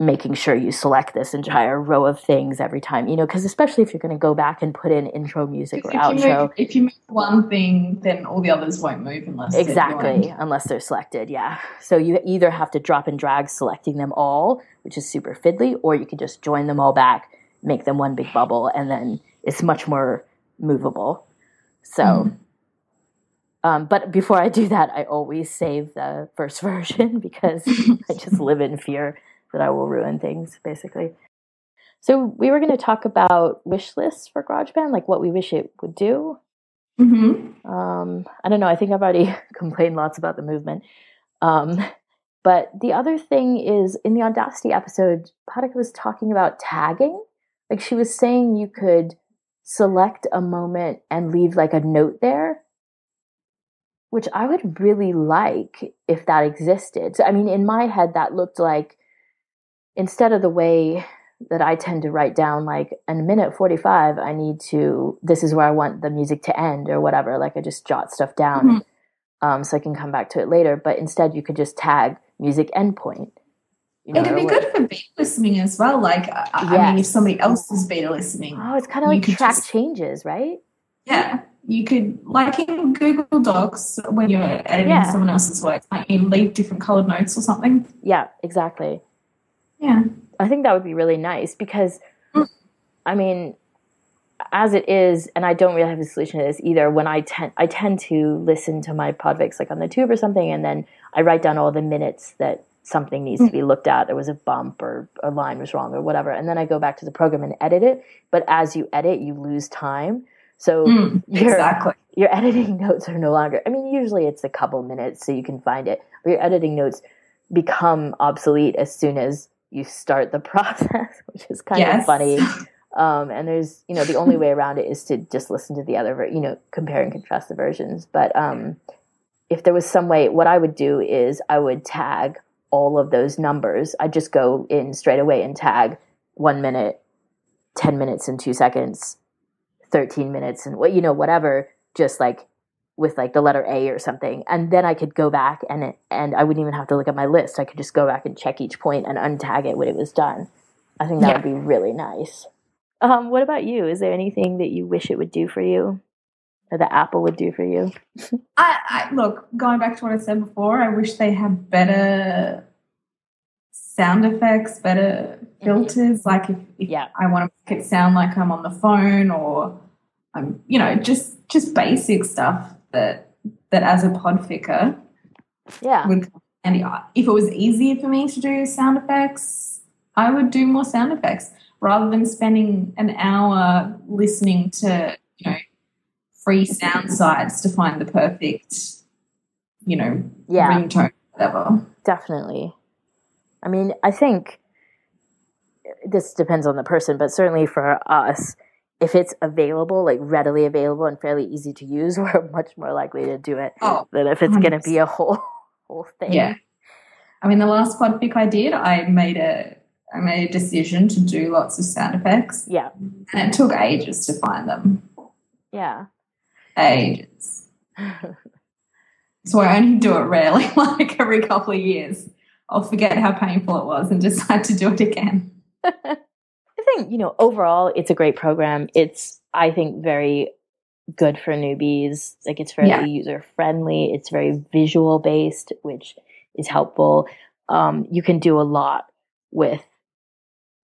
making sure you select this entire row of things every time. You know, because especially if you're going to go back and put in intro music or If you, outro, move, if you move one thing, then all the others won't move unless they're Exactly, unless they're selected, yeah. So you either have to drop and drag selecting them all, which is super fiddly, or you can just join them all back, make them one big bubble, and then it's much more movable. So, Mm. um, but before I do that, I always save the first (laughs) version because I just (laughs) live in fear that I will ruin things, basically. So we were going to talk about wish lists for GarageBand, like what we wish it would do. Mm-hmm. Um, I don't know. I think I've already (laughs) complained lots about the movement. Um, but the other thing is in the Audacity episode, Patika was talking about tagging. Like she was saying you could select a moment and leave like a note there, which I would really like if that existed. So, I mean, in my head, that looked like instead of the way that I tend to write down like in a minute 45 I need to this is where I want the music to end or whatever like I just jot stuff down Mhm. um, so I can come back to it later but instead you could just tag music endpoint you know, It'd be good for beta listening as well. Like, I, I mean, if somebody else is beta listening, oh it's kind of like track just- changes right yeah, you could, like in Google Docs, when you're editing Yeah. someone else's work, like you leave different colored notes or something. yeah exactly Yeah. I think that would be really nice because, Mm. I mean, as it is, and I don't really have a solution to this either. When I tend, I tend to listen to my podfics like on the tube or something, and then I write down all the minutes that something needs to be looked at. There was a bump or a line was wrong or whatever, and then I go back to the program and edit it. But as you edit, you lose time. So Mm, you're, exactly. your editing (laughs) notes are no longer i mean usually it's a couple minutes so you can find it your editing notes become obsolete as soon as you start the (laughs) process which is kind of funny. Um, and there's you know the only way around it is to just listen to the other ver- you know compare and contrast the versions. But um, if there was some way what i would do is i would tag all of those numbers. I'd just go in straight away and tag one minute 10 minutes and two seconds 13 minutes and what you know whatever just like with like the letter A or something and then I could go back and it, and I wouldn't even have to look at my list. I could just go back and check each point and untag it when it was done. I think that yeah. would be really nice. Um, what about you? Is there anything that you wish it would do for you? Or the Apple would do for you? (laughs) I, I look going back to what I said before I wish they had better sound effects better mm-hmm. filters. Like if, if yeah. I want to make it sound like I'm on the phone or I'm you know just just basic stuff that that as a podficker yeah. would and if it was easier for me to do sound effects i would do more sound effects rather than spending an hour listening to you know free sound sites to find the perfect you know yeah. ringtone whatever. Definitely. I mean i think this depends on the person but certainly for us if it's available, like readily available and fairly easy to use, (laughs) we're much more likely to do it oh, than if it's going to be a whole (laughs) whole thing. Yeah, I mean, the last podfic I did, I made a I made a decision to do lots of sound effects. Yeah, and it took ages to find them. Yeah, ages. so I only do it rarely, (laughs) like every couple of years. I'll forget how painful it was and decide to do it again think, you know, overall, it's a great program. It's, I think, very good for newbies. Like, it's very yeah. user friendly, it's very visual based, which is helpful. Um, you can do a lot with,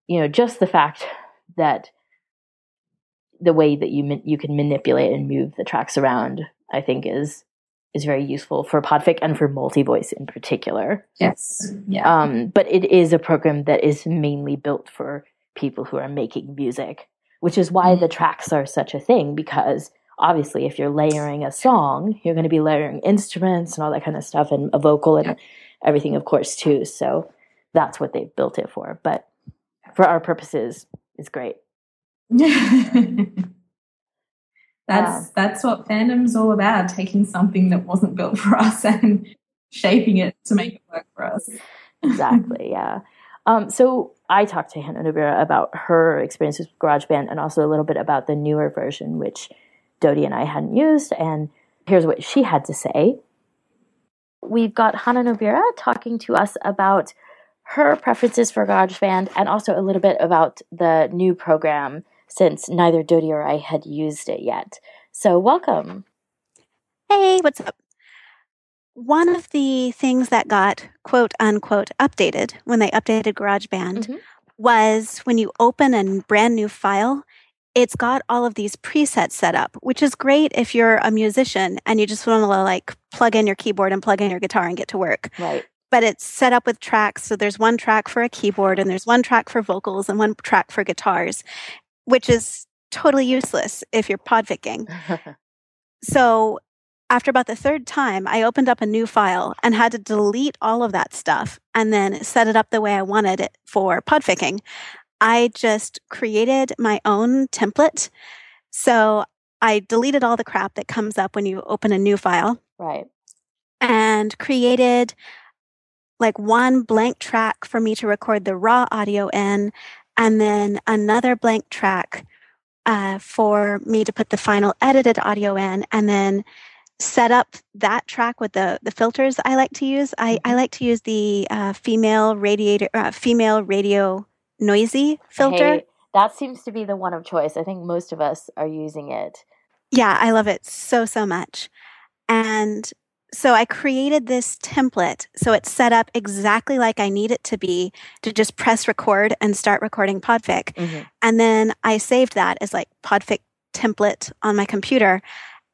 you know, just the fact that the way that you you can manipulate and move the tracks around, I think, is is very useful for Podfic and for multi voice in particular. Yes. Yeah. Um, but it is a program that is mainly built for people who are making music, which is why the mm. tracks are such a thing because obviously if you're layering a song, you're going to be layering instruments and all that kind of stuff and a vocal and everything of course too. So that's what they've built it for, but for our purposes it's great. (laughs) that's that's what fandom's all about, taking something that wasn't built for us (laughs) and shaping it to make it work for us. exactly, yeah. Um, so I talked to Hannah Nobira about her experiences with GarageBand and also a little bit about the newer version, which Dodie and I hadn't used. And here's what she had to say. We've got Hannah Nobira talking to us about her preferences for GarageBand and also a little bit about the new program since neither Dodie or I had used it yet. So, welcome. Hey, what's up? One of the things that got quote unquote updated when they updated GarageBand mm-hmm. was when you open a brand new file, it's got all of these presets set up, which is great if you're a musician and you just want to like plug in your keyboard and plug in your guitar and get to work. Right. But it's set up with tracks. So there's one track for a keyboard and there's one track for vocals and one track for guitars, which is totally useless if you're podficking. (laughs) so after about the third time, I opened up a new file and had to delete all of that stuff and then set it up the way I wanted it for podficking. I just created my own template. So I deleted all the crap that comes up when you open a new file. Right. And created like one blank track for me to record the raw audio in, and then another blank track uh, for me to put the final edited audio in, and then set up that track with the the filters I like to use. I, mm-hmm. I like to use the uh, female radiator uh, female radio noisy filter. Hey, that seems to be the one of choice. I think most of us are using it. Yeah, I love it so so much. And so I created this template so it's set up exactly like I need it to be to just press record and start recording Podfic. Mm-hmm. And then I saved that as like Podfic template on my computer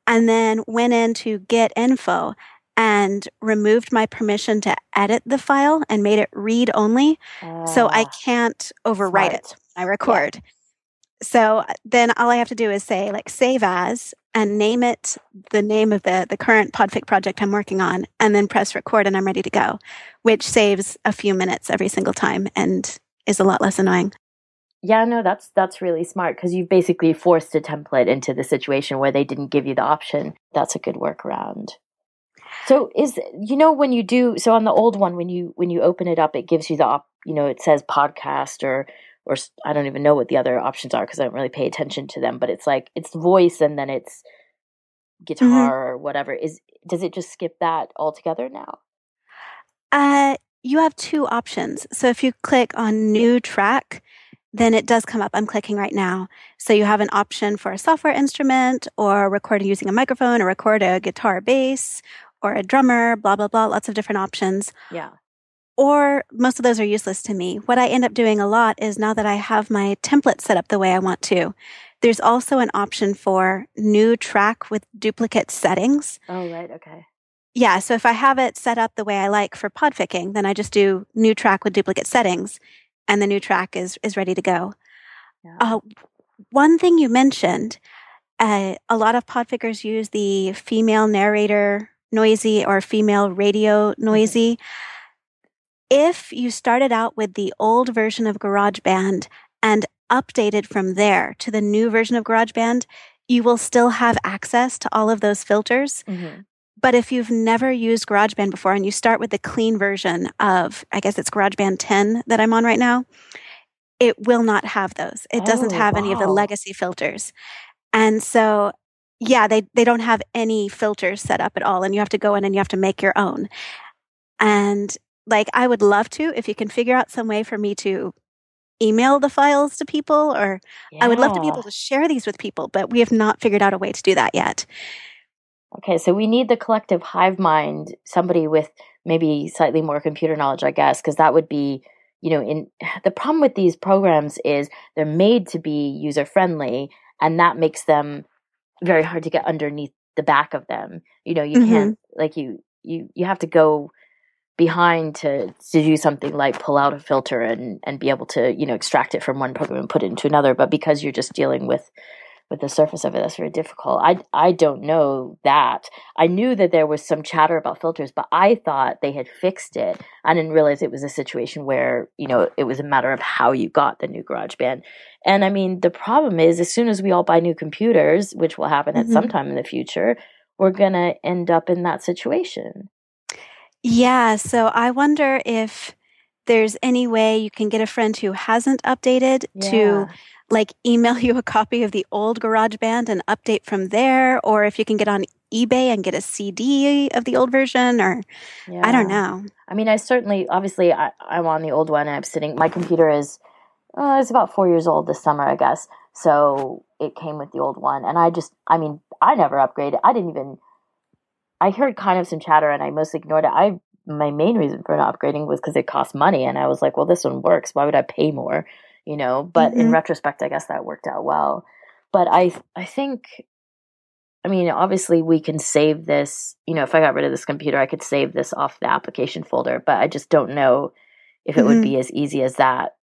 and then went in to get info and removed my permission to edit the file and made it read only. Uh, so I ah, can't overwrite smart. it. I record. Yeah. So uh, then all I have to do is say like save as and name it the name of the the current podfic project I'm working on and then press record and I'm ready to go, which saves a few minutes every single time and is a lot less annoying. Yeah, no, that's that's really smart because you've basically forced a template into the situation where they didn't give you the option. That's a good workaround. So is you know when you do so on the old one when you when you open it up it gives you the op, you know it says podcast or or I don't even know what the other options are because I don't really pay attention to them. But it's like it's voice and then it's guitar mm-hmm. or whatever. Is does it just skip that altogether now? Uh, you have two options. So if you click on new track, then it does come up. I'm clicking right now. So you have an option for a software instrument or recording using a microphone or record a guitar bass or a drummer, blah, blah, blah, lots of different options. Yeah. Or most of those are useless to me. What I end up doing a lot is now that I have my template set up the way I want to, there's also an option for new track with duplicate settings. Oh, right. Okay. Yeah. So if I have it set up the way I like for podficking, then I just do new track with duplicate settings and the new track is, is ready to go. Yeah. Uh, one thing you mentioned, uh, a lot of podfickers use the female narrator noisy or female radio mm-hmm. noisy. If you started out with the old version of GarageBand and updated from there to the new version of GarageBand, you will still have access to all of those filters. Mm-hmm. But if you've never used GarageBand before and you start with the clean version of, I guess it's GarageBand 10 that I'm on right now, it will not have those. It doesn't oh, have wow. any of the legacy filters. And so yeah, they, they don't have any filters set up at all. And you have to go in and you have to make your own. And like, I would love to, if you can figure out some way for me to email the files to people, or yeah. I would love to be able to share these with people, but we have not figured out a way to do that yet. Okay, so we need the collective hive mind, somebody with maybe slightly more computer knowledge, I guess, because that would be, you know, in (sighs) the problem with these programs is they're made to be user friendly, and that makes them very hard to get underneath the back of them. You know, you mm-hmm. can't like you you you have to go behind to to do something like pull out a filter and and be able to you know extract it from one program and put it into another. But because you're just dealing with with the surface of it, that's very difficult. I I don't know that. I knew that there was some chatter about filters, but I thought they had fixed it. I didn't realize it was a situation where you know it was a matter of how you got the new GarageBand. And I mean, the problem is, as soon as we all buy new computers, which will happen mm-hmm. at some time in the future, we're gonna end up in that situation. Yeah. So I wonder if there's any way you can get a friend who hasn't updated yeah. to like email (laughs) you a copy of the old GarageBand and update from there, or if you can get on eBay and get a CD of the old version, or yeah. I don't know. I mean, I certainly, obviously, I, am on the old one. I'm sitting. My computer is, uh, it's about four years old this summer, I guess. So it came with the old one, and I just, I mean, I never upgraded. I didn't even. I heard kind of some chatter, and I mostly ignored it. I my main reason for not upgrading was because it cost money, and I was like, well, this one works. Why would I pay more? You know but mm-hmm. in retrospect i guess that worked out well but i i think i mean obviously we can save this you know if i got rid of this computer i could save this off the application folder but i just don't know if it mm-hmm. would be as easy as that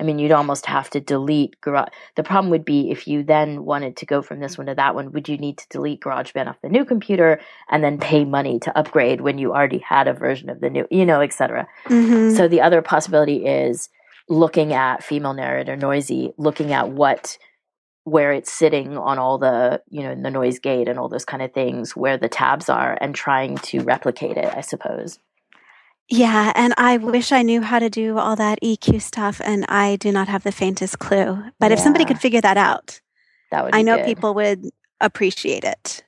i mean you'd almost have to delete garage the problem would be if you then wanted to go from this one to that one would you need to delete garageband off the new computer and then pay money to upgrade when you already had a version of the new you know etc mm-hmm. so the other possibility is looking at female narrator noisy, looking at what where it's sitting on all the you know the noise gate and all those kind of things where the tabs are and trying to replicate it i suppose yeah and i wish i knew how to do all that eq stuff and i do not have the faintest clue but yeah. if somebody could figure that out that would i know good. people would appreciate it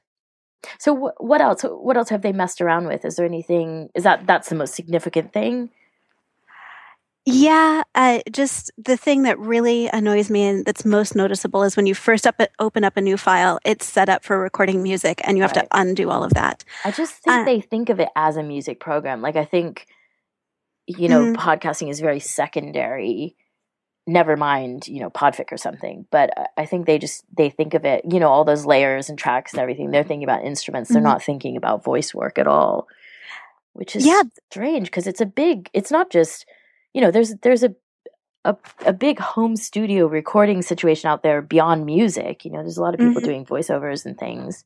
so what else what else have they messed around with is there anything is that that's the most significant thing yeah, uh, just the thing that really annoys me and that's most noticeable is when you first up, open up a new file, it's set up for recording music and you have right. to undo all of that. I just think uh, they think of it as a music program. Like, I think, you know, mm-hmm. podcasting is very secondary. Never mind, you know, Podfic or something. But I think they just, they think of it, you know, all those layers and tracks and everything. They're thinking about instruments. They're mm-hmm. not thinking about voice work at all, which is yeah. strange because it's a big, it's not just, you know, there's there's a a, a big home studio recording situation out there beyond music. You know, there's a lot of people mm-hmm. doing voiceovers and things.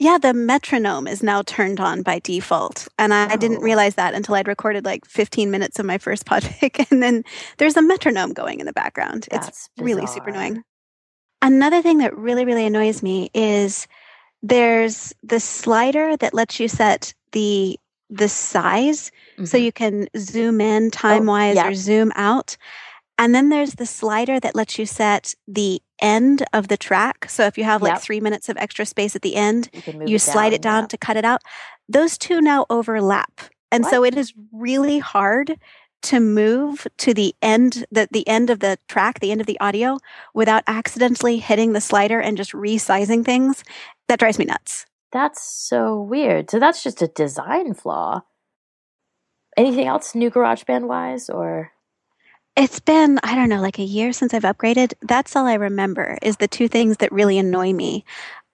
Yeah, the metronome is now turned on by default. And I, oh. I, didn't realize that until I'd recorded like 15 minutes of my first podfic. (laughs) And then there's a metronome going in the background. That's it's bizarre. really super annoying. Another thing that really, really annoys me is there's the slider that lets you set the the size mm-hmm. so you can zoom in time wise oh, yeah. or zoom out. And then there's the slider that lets you set the end of the track. So if you have like Yep. three minutes of extra space at the end, You you slide it down yeah. to cut it out. Those two now overlap. And so it is really hard to move to the end the, the end of the track, the end of the audio without accidentally hitting the slider and just resizing things. That drives me nuts. That's so weird. So that's just a design flaw. Anything else new GarageBand wise, or It's been, I don't know, like a year since I've upgraded. That's all I remember is the two things that really annoy me.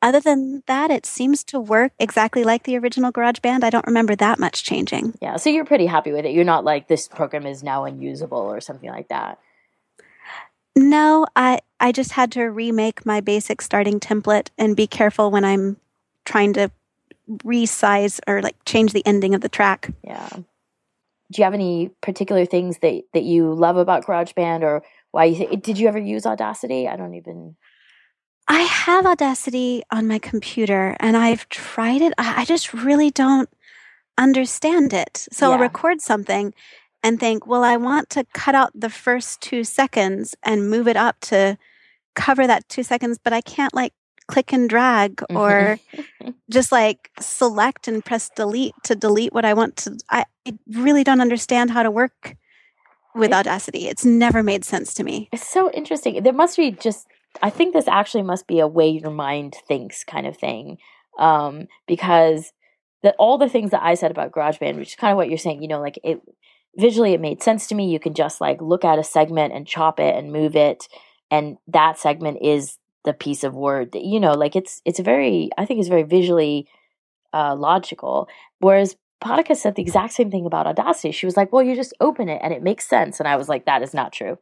Other than that, it seems to work exactly like the original GarageBand. I don't remember that much changing. yeah? So you're pretty happy with it. You're not like this program is now unusable or something like that. No, I I just had to remake my basic starting template and be careful when I'm trying to resize or like change the ending of the track. Yeah. Do you have any particular things that that you love about GarageBand, or why you think? Did you ever use Audacity? I don't even. I have Audacity on my computer and I've tried it. I, I just really don't understand it. So I'll record something and think, well, I want to cut out the first two seconds and move it up to cover that two seconds, but I can't like click and drag or (laughs) just like select and press delete to delete what I want to. I, I really don't understand how to work with It- Audacity. It's never made sense to me. It's so interesting. There must be just. I think this actually must be a way your mind thinks kind of thing, um, because that all the things that I said about GarageBand, which is kind of what you're saying, you know, like it visually it made sense to me. You can just like look at a segment and chop it and move it, and that segment is the piece of word that you know, like it's it's very. I think it's very visually uh, logical. Whereas Potica said the exact same thing about Audacity. She was like, "Well, you just open it and it makes sense," and I was like, "That is not true."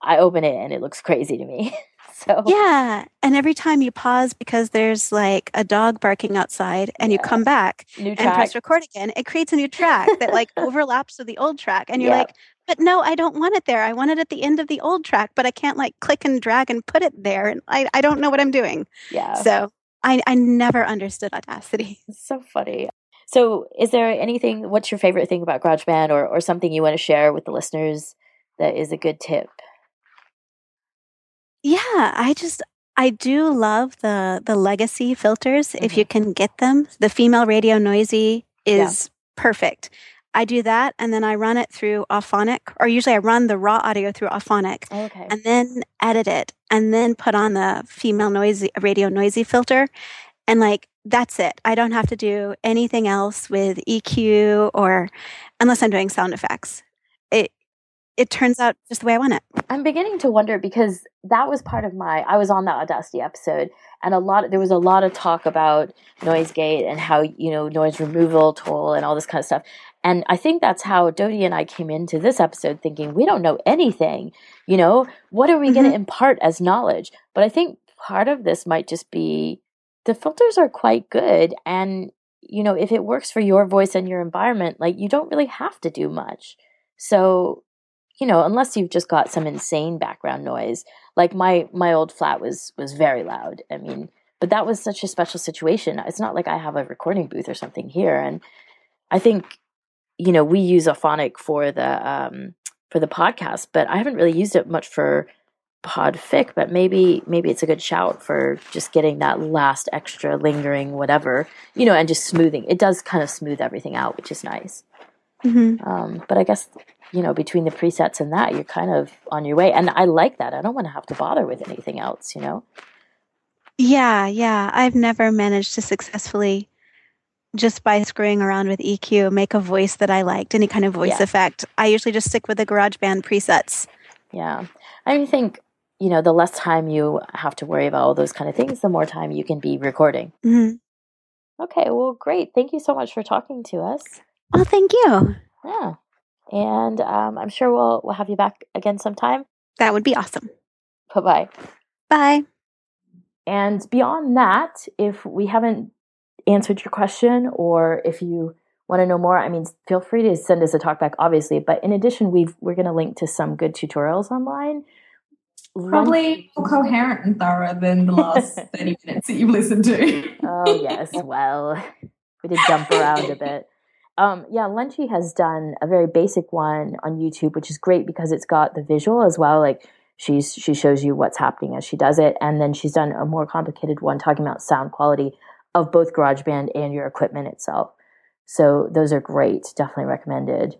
I open it and it looks (laughs) crazy to me. (laughs) so Yeah. And every time you pause because there's like a dog barking outside and you come back and press record again, it creates a new track that like (laughs) overlaps with the old track. And you're Yep. like, but no, I don't want it there. I want it at the end of the old track, but I can't like click and drag and put it there. And I, I don't know what I'm doing. yeah, So I, I never understood Audacity. (laughs) it's so funny. So, is there anything? What's your favorite thing about GarageBand, or or something you want to share with the listeners that is a good tip? Yeah, I just I do love the the legacy filters if you mm-hmm. can get them. The female radio noisy Yeah. is perfect. I do that and then I run it through Auphonic or usually I run the raw audio through Auphonic oh, Okay. and then edit it and then put on the female noisy radio noisy filter and like that's it. I don't have to do anything else with EQ or unless I'm doing sound effects. It it turns out just the way I want it. I'm beginning to wonder because that was part of my. I was on that Audacity episode, and a lot. There was a lot of talk about noise gate and how you know noise removal tool and all this kind of stuff. And I think that's how Dodie and I came into this episode thinking we don't know anything. You know, what are we going to mm-hmm. impart as knowledge? But I think part of this might just be the filters are quite good, and you know, if it works for your voice and your environment, like you don't really have to do much. So you know unless you've just got some insane background noise like my my old flat was was very loud i mean but that was such a special situation. It's not like i have a recording booth or something here and i think you know we use Auphonic for the um for the podcast but i haven't really used it much for podfic but maybe maybe it's a good shout for just getting that last extra lingering whatever you know and just smoothing. It does kind of smooth everything out which is nice hmm um, but I guess you know between the presets and that, you're kind of on your way. And I like that. I don't want to have to bother with anything else. You know. Yeah, yeah. I've never managed to successfully just by screwing around with EQ make a voice that I liked, any kind of voice Yeah. effect. I usually just stick with the GarageBand presets. Yeah. I think you know the less time you have to worry about all those kind of things, the more time you can be recording. hmm Okay. Well, great. Thank you so much for talking to us. Well, thank you. Yeah. And um, I'm sure we'll we'll have you back again sometime. That would be awesome. Bye bye. Bye. And beyond that, if we haven't answered your question or if you want to know more, I mean, feel free to send us a talkback, obviously. But in addition, we've, we're going to link to some good tutorials online. Probably more coherent and thorough than the last (laughs) 30 minutes that you've listened to. oh, yes. Well, (laughs) we did jump around a bit. Um, yeah, Lunchy has done a very basic one on YouTube, which is great because it's got the visual as well. Like she's she shows you what's happening as she does it, and then she's done a more complicated one talking about sound quality of both GarageBand and your equipment itself. So those are great, definitely recommended.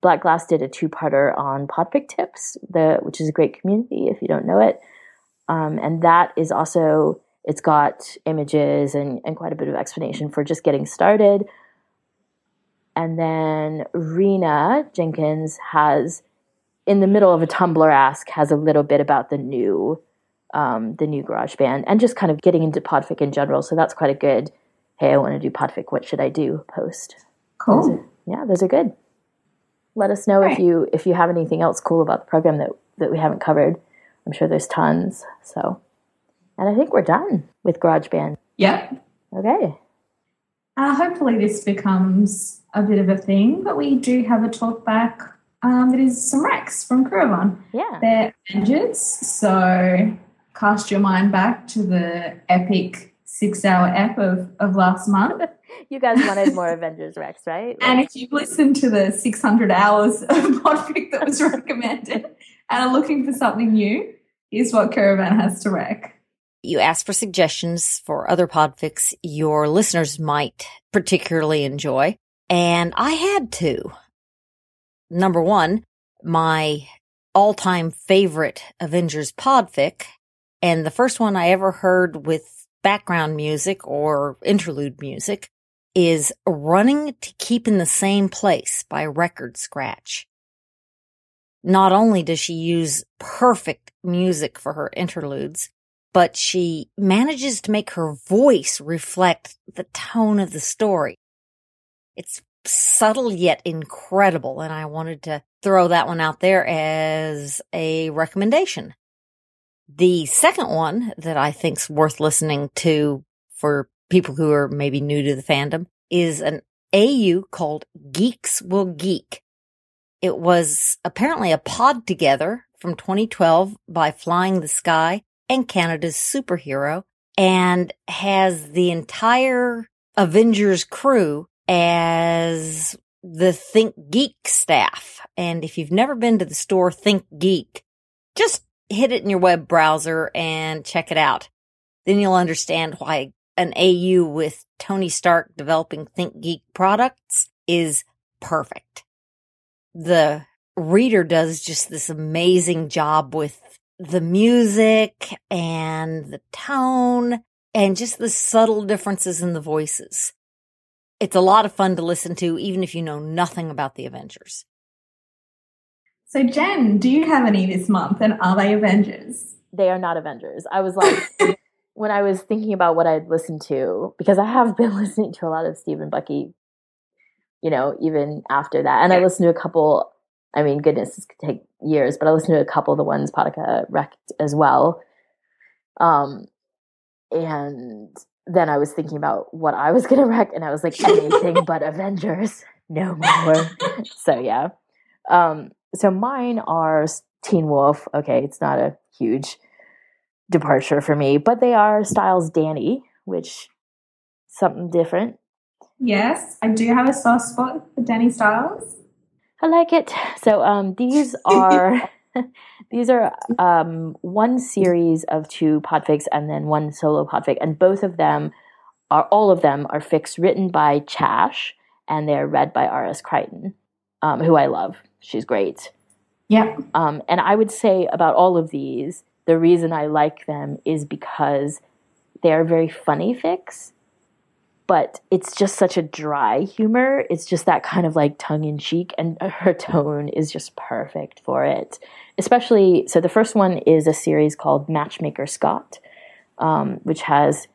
Black Glass did a two-parter on Podfic tips, the which is a great community if you don't know it, um, and that is also it's got images and, and quite a bit of explanation for just getting started. And then Reena Jenkins has, in the middle of a Tumblr ask, has a little bit about the new, um, the new GarageBand and just kind of getting into Podfic in general. So that's quite a good, hey, I want to do Podfic. What should I do? Post. Cool. Those are, yeah, those are good. Let us know if you if you have anything else cool about the program that that we haven't covered. I'm sure there's tons. So, and I think we're done with GarageBand. Yep. Okay. Uh, hopefully, this becomes a bit of a thing, but we do have a talk back um, that is some Rex from Kuravon. Yeah. They're Avengers, so cast your mind back to the epic six hour ep of, of last month. (laughs) You guys wanted more Avengers Rex, right? And if you've listened to the 600 hours of Podfic that was (laughs) recommended and are looking for something new, here's what Caravan has to rec. You asked for suggestions for other podfics your listeners might particularly enjoy. And I had two. Number one, my all time favorite Avengers podfic. And the first one I ever heard with background music or interlude music is Running to Keep in the Same Place by Record Scratch. Not only does she use perfect music for her interludes, but she manages to make her voice reflect the tone of the story. It's subtle yet incredible, and I wanted to throw that one out there as a recommendation. The second one that I think's worth listening to for people who are maybe new to the fandom is an AU called Geeks Will Geek. It was apparently a pod together from 2012 by Flying the Sky and Canada's superhero and has the entire Avengers crew as the Think Geek staff. And if you've never been to the store Think Geek, just hit it in your web browser and check it out. Then you'll understand why an AU with Tony Stark developing Think Geek products is perfect. The reader does just this amazing job with the music and the tone and just the subtle differences in the voices. It's a lot of fun to listen to, even if you know nothing about the Avengers. So, Jen, do you have any this month and are they Avengers? They are not Avengers. I was like, (laughs) when I was thinking about what I'd listened to, because I have been (laughs) listening to a lot of Stephen Bucky, you know, even after that. And I listened to a couple, I mean, goodness, this could take years, but I listened to a couple of the ones Potica wrecked as well. Um, and then I was thinking about what I was (laughs) going to wreck, and I was like, anything but (laughs) Avengers, no more. so, yeah. Um, so mine are Teen Wolf. Okay, it's not a huge departure for me, but they are Stiles Danny, which something different. Yes, I do have a soft spot for Danny Stiles. I like it. (laughs) So um, these (laughs) are (laughs) these are um, one series of two podfics and then one solo podfic, and both of them are all of them are fics written by Chash and they're read by R.S. Crichton, um, who I love. She's great. Yeah. Um, and I would say about all of these, the reason I like them is because they are very funny fics, but it's just such a dry humor. It's just that kind of like tongue in cheek, and her tone is just perfect for it. Especially, so the first one is a series called Matchmaker Scott, um, which has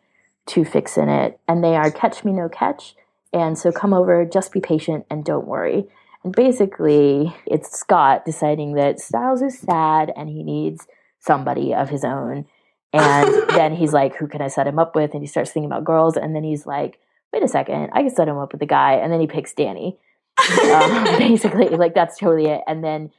two fics in it, and they are Catch Me No Catch. And so come over, just be patient, and don't worry. And basically, it's Scott deciding that Stiles is sad and he needs somebody of his own. And (laughs) then he's like, Who can I set him up with? And he starts thinking about girls. And then he's like, Wait a second, I can set him up with a guy. And then he picks Danny. Um, (laughs) basically, like, that's totally it. And then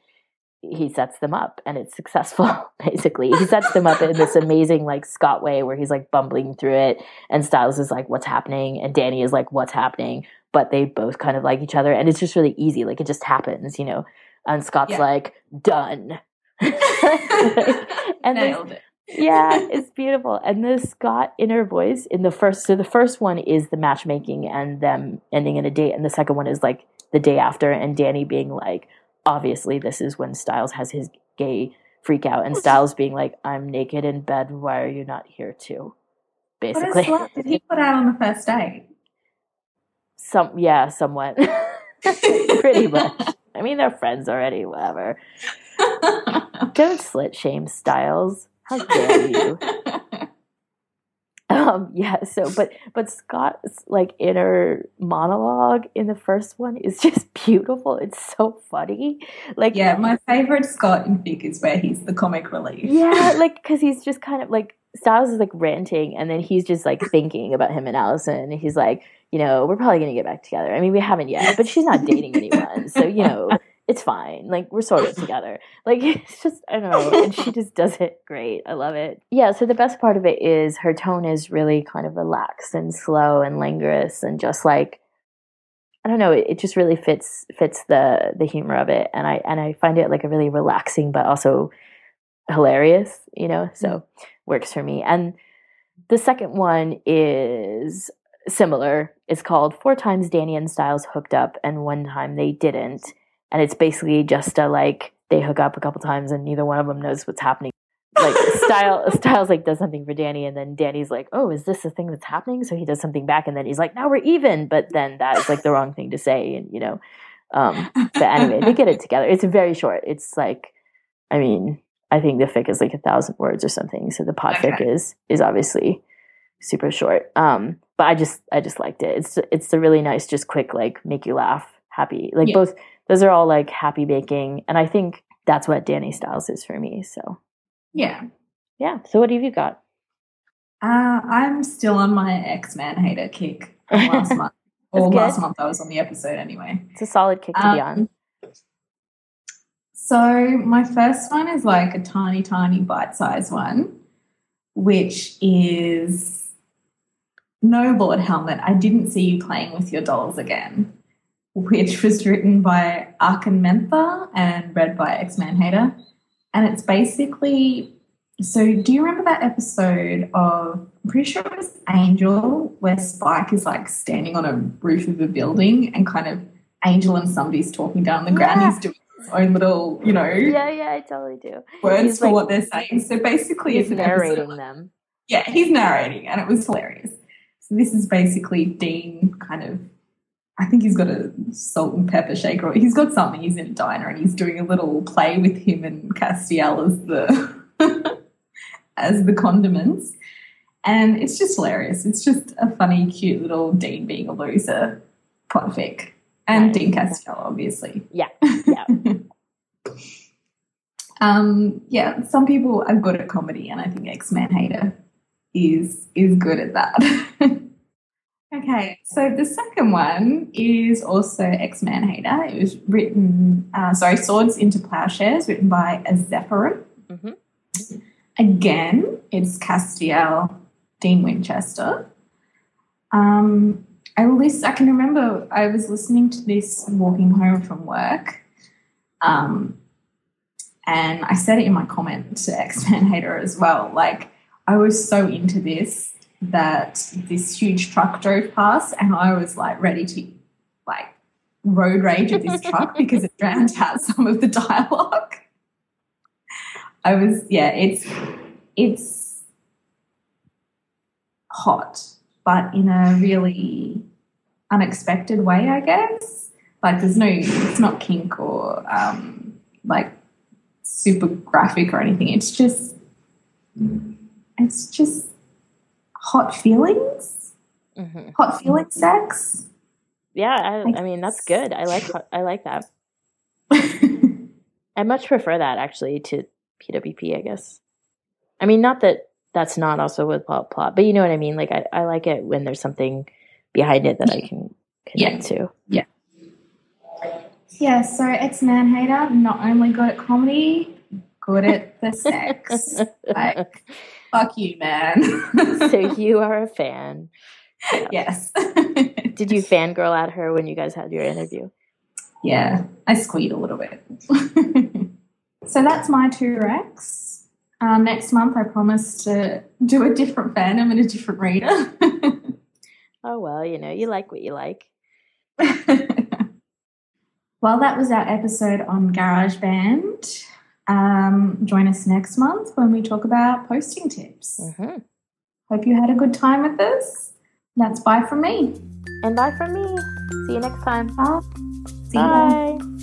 he sets them up and it's successful, (laughs) basically. He sets them up in this amazing, like, Scott way where he's like bumbling through it. And Stiles is like, What's happening? And Danny is like, What's happening? but they both kind of like each other, and it's just really easy. Like it just happens, you know. And Scott's Yeah. like, done. and Nailed it. Yeah, it's beautiful. And the Scott inner voice in the first, so the first one is the matchmaking and them ending in a date, and the second one is like the day after, and Danny being like, obviously, this is when Stiles has his gay freak out, and Stiles being like, I'm naked in bed. Why are you not here too? Basically, slut did he put out on the first date? some yeah, somewhat, (laughs) pretty much. I mean, they're friends already. Whatever. (laughs) Don't slit shame Stiles. How dare you? (laughs) Um, yeah, so but but Scott's like inner monologue in the first one is just (laughs) beautiful. It's so funny. Like yeah, my favorite Scott in Fic is where he's the comic relief. yeah, (laughs) like because he's just kind of like Stiles is like ranting, and then he's just like thinking about him and Allison. And He's like, you know, we're probably gonna get back together. I mean, we haven't yet, but she's not dating anyone, so you know, it's fine. Like we're sort of (laughs) together. Like (laughs) it's just I don't know, and she (laughs) just does it great. I love it. Yeah. So the best part of it is her tone is really kind of relaxed and slow and languorous, and just like I don't know, it, it just really fits fits the the humor of it, and I and I find it like a really relaxing but also hilarious. You know, so mm. works for me. And the second one is similar. It's called Four Times Danny and Stiles Hooked Up and One Time They Didn't. And it's basically just a like they hook up a couple times and neither one of them knows what's happening. Like (laughs) Style Stiles like does something for Danny and then Danny's like, Oh, is this the thing that's happening? So he does something back and then he's like, Now we're even but then that is like the wrong thing to say and you know. Um but anyway, they get it (laughs) together. It's very short. It's like I mean, I think the fic is like a thousand words or something. So the podfic Okay. is is obviously super short. Um, but I just I just liked it. It's it's a really nice, just quick, like make you laugh, happy. Like Yeah. both those are all like happy baking, and I think that's what Danny Stiles is for me. So Yeah. yeah. So what have you got? Uh, I'm still on my X Man hater kick from (laughs) last month. Or That's last month I was on the episode anyway. It's a solid kick to be on. Um, So my first one is like a tiny, tiny bite-sized one, which is No Lord Helmet. I didn't see you playing with your dolls again, which was written by Arkin Mentha and read by exmanhater. And it's basically so do you remember that episode of I'm pretty sure it was Angel where Spike is like standing on a roof of a building and kind of Angel and somebody's talking down the ground. Yeah. He's doing his own little, you know, Yeah, yeah, I totally do. words He's for like- what they're saying. So basically, He's it's an episode- narrating them. Yeah, he's narrating, and it was hilarious. So this is basically Dean kind of. I think he's got a salt and pepper shaker. Or he's got something. He's in a diner, and he's doing a little play with him and Castiel as the (laughs) as the condiments, and it's just hilarious. It's just a funny, cute little Dean being a loser podfic, and. Dean Castiel, obviously. Yeah, (laughs) yeah. um, yeah, some people are good at comedy, and I think exmanhater is is good at that. (laughs) okay, so the second one is also exmanhater. It was written, uh, sorry, Swords into Plowshares, written by Azephyrin. Mhm. Again, it's Castiel, Dean Winchester. Um, I list, I can remember I was listening to this walking home from work. Um, and I said it in my comment to exmanhater as well. Like, I was so into this that this huge truck drove past, and I was like ready to like road rage at this truck because it drowned out (laughs) some of the dialogue. I was, yeah, it's it's hot, but in a really unexpected way, I guess. Like, there's no, it's not kink or um, like super graphic or anything. It's just, it's just hot feelings, hmm hot feeling sex. Yeah, I, I mean that's good. I like I like that. (laughs) I much prefer that actually to PWP, I guess. I mean, not that that's not also with plot, plot but you know what I mean. Like, I, I like it when there's something behind it that I can connect to. yeah, Yeah, so it's Man Hater, not only good at comedy, good at the sex. (laughs) like, fuck you, man. so (laughs) you are a fan. yes. did you fangirl at her when you guys had your interview? Yeah, I squeed a little bit. (laughs) so that's my two recs. Uh, next month, I promise to do a different fandom and a different reader. (laughs) oh well, you know, you like what you like. well, that was our episode on GarageBand. Um, join us next month when we talk about posting tips. Mm-hmm. Hope you had a good time with this. That's bye from me. And bye from me. See you next time. Bye. Bye.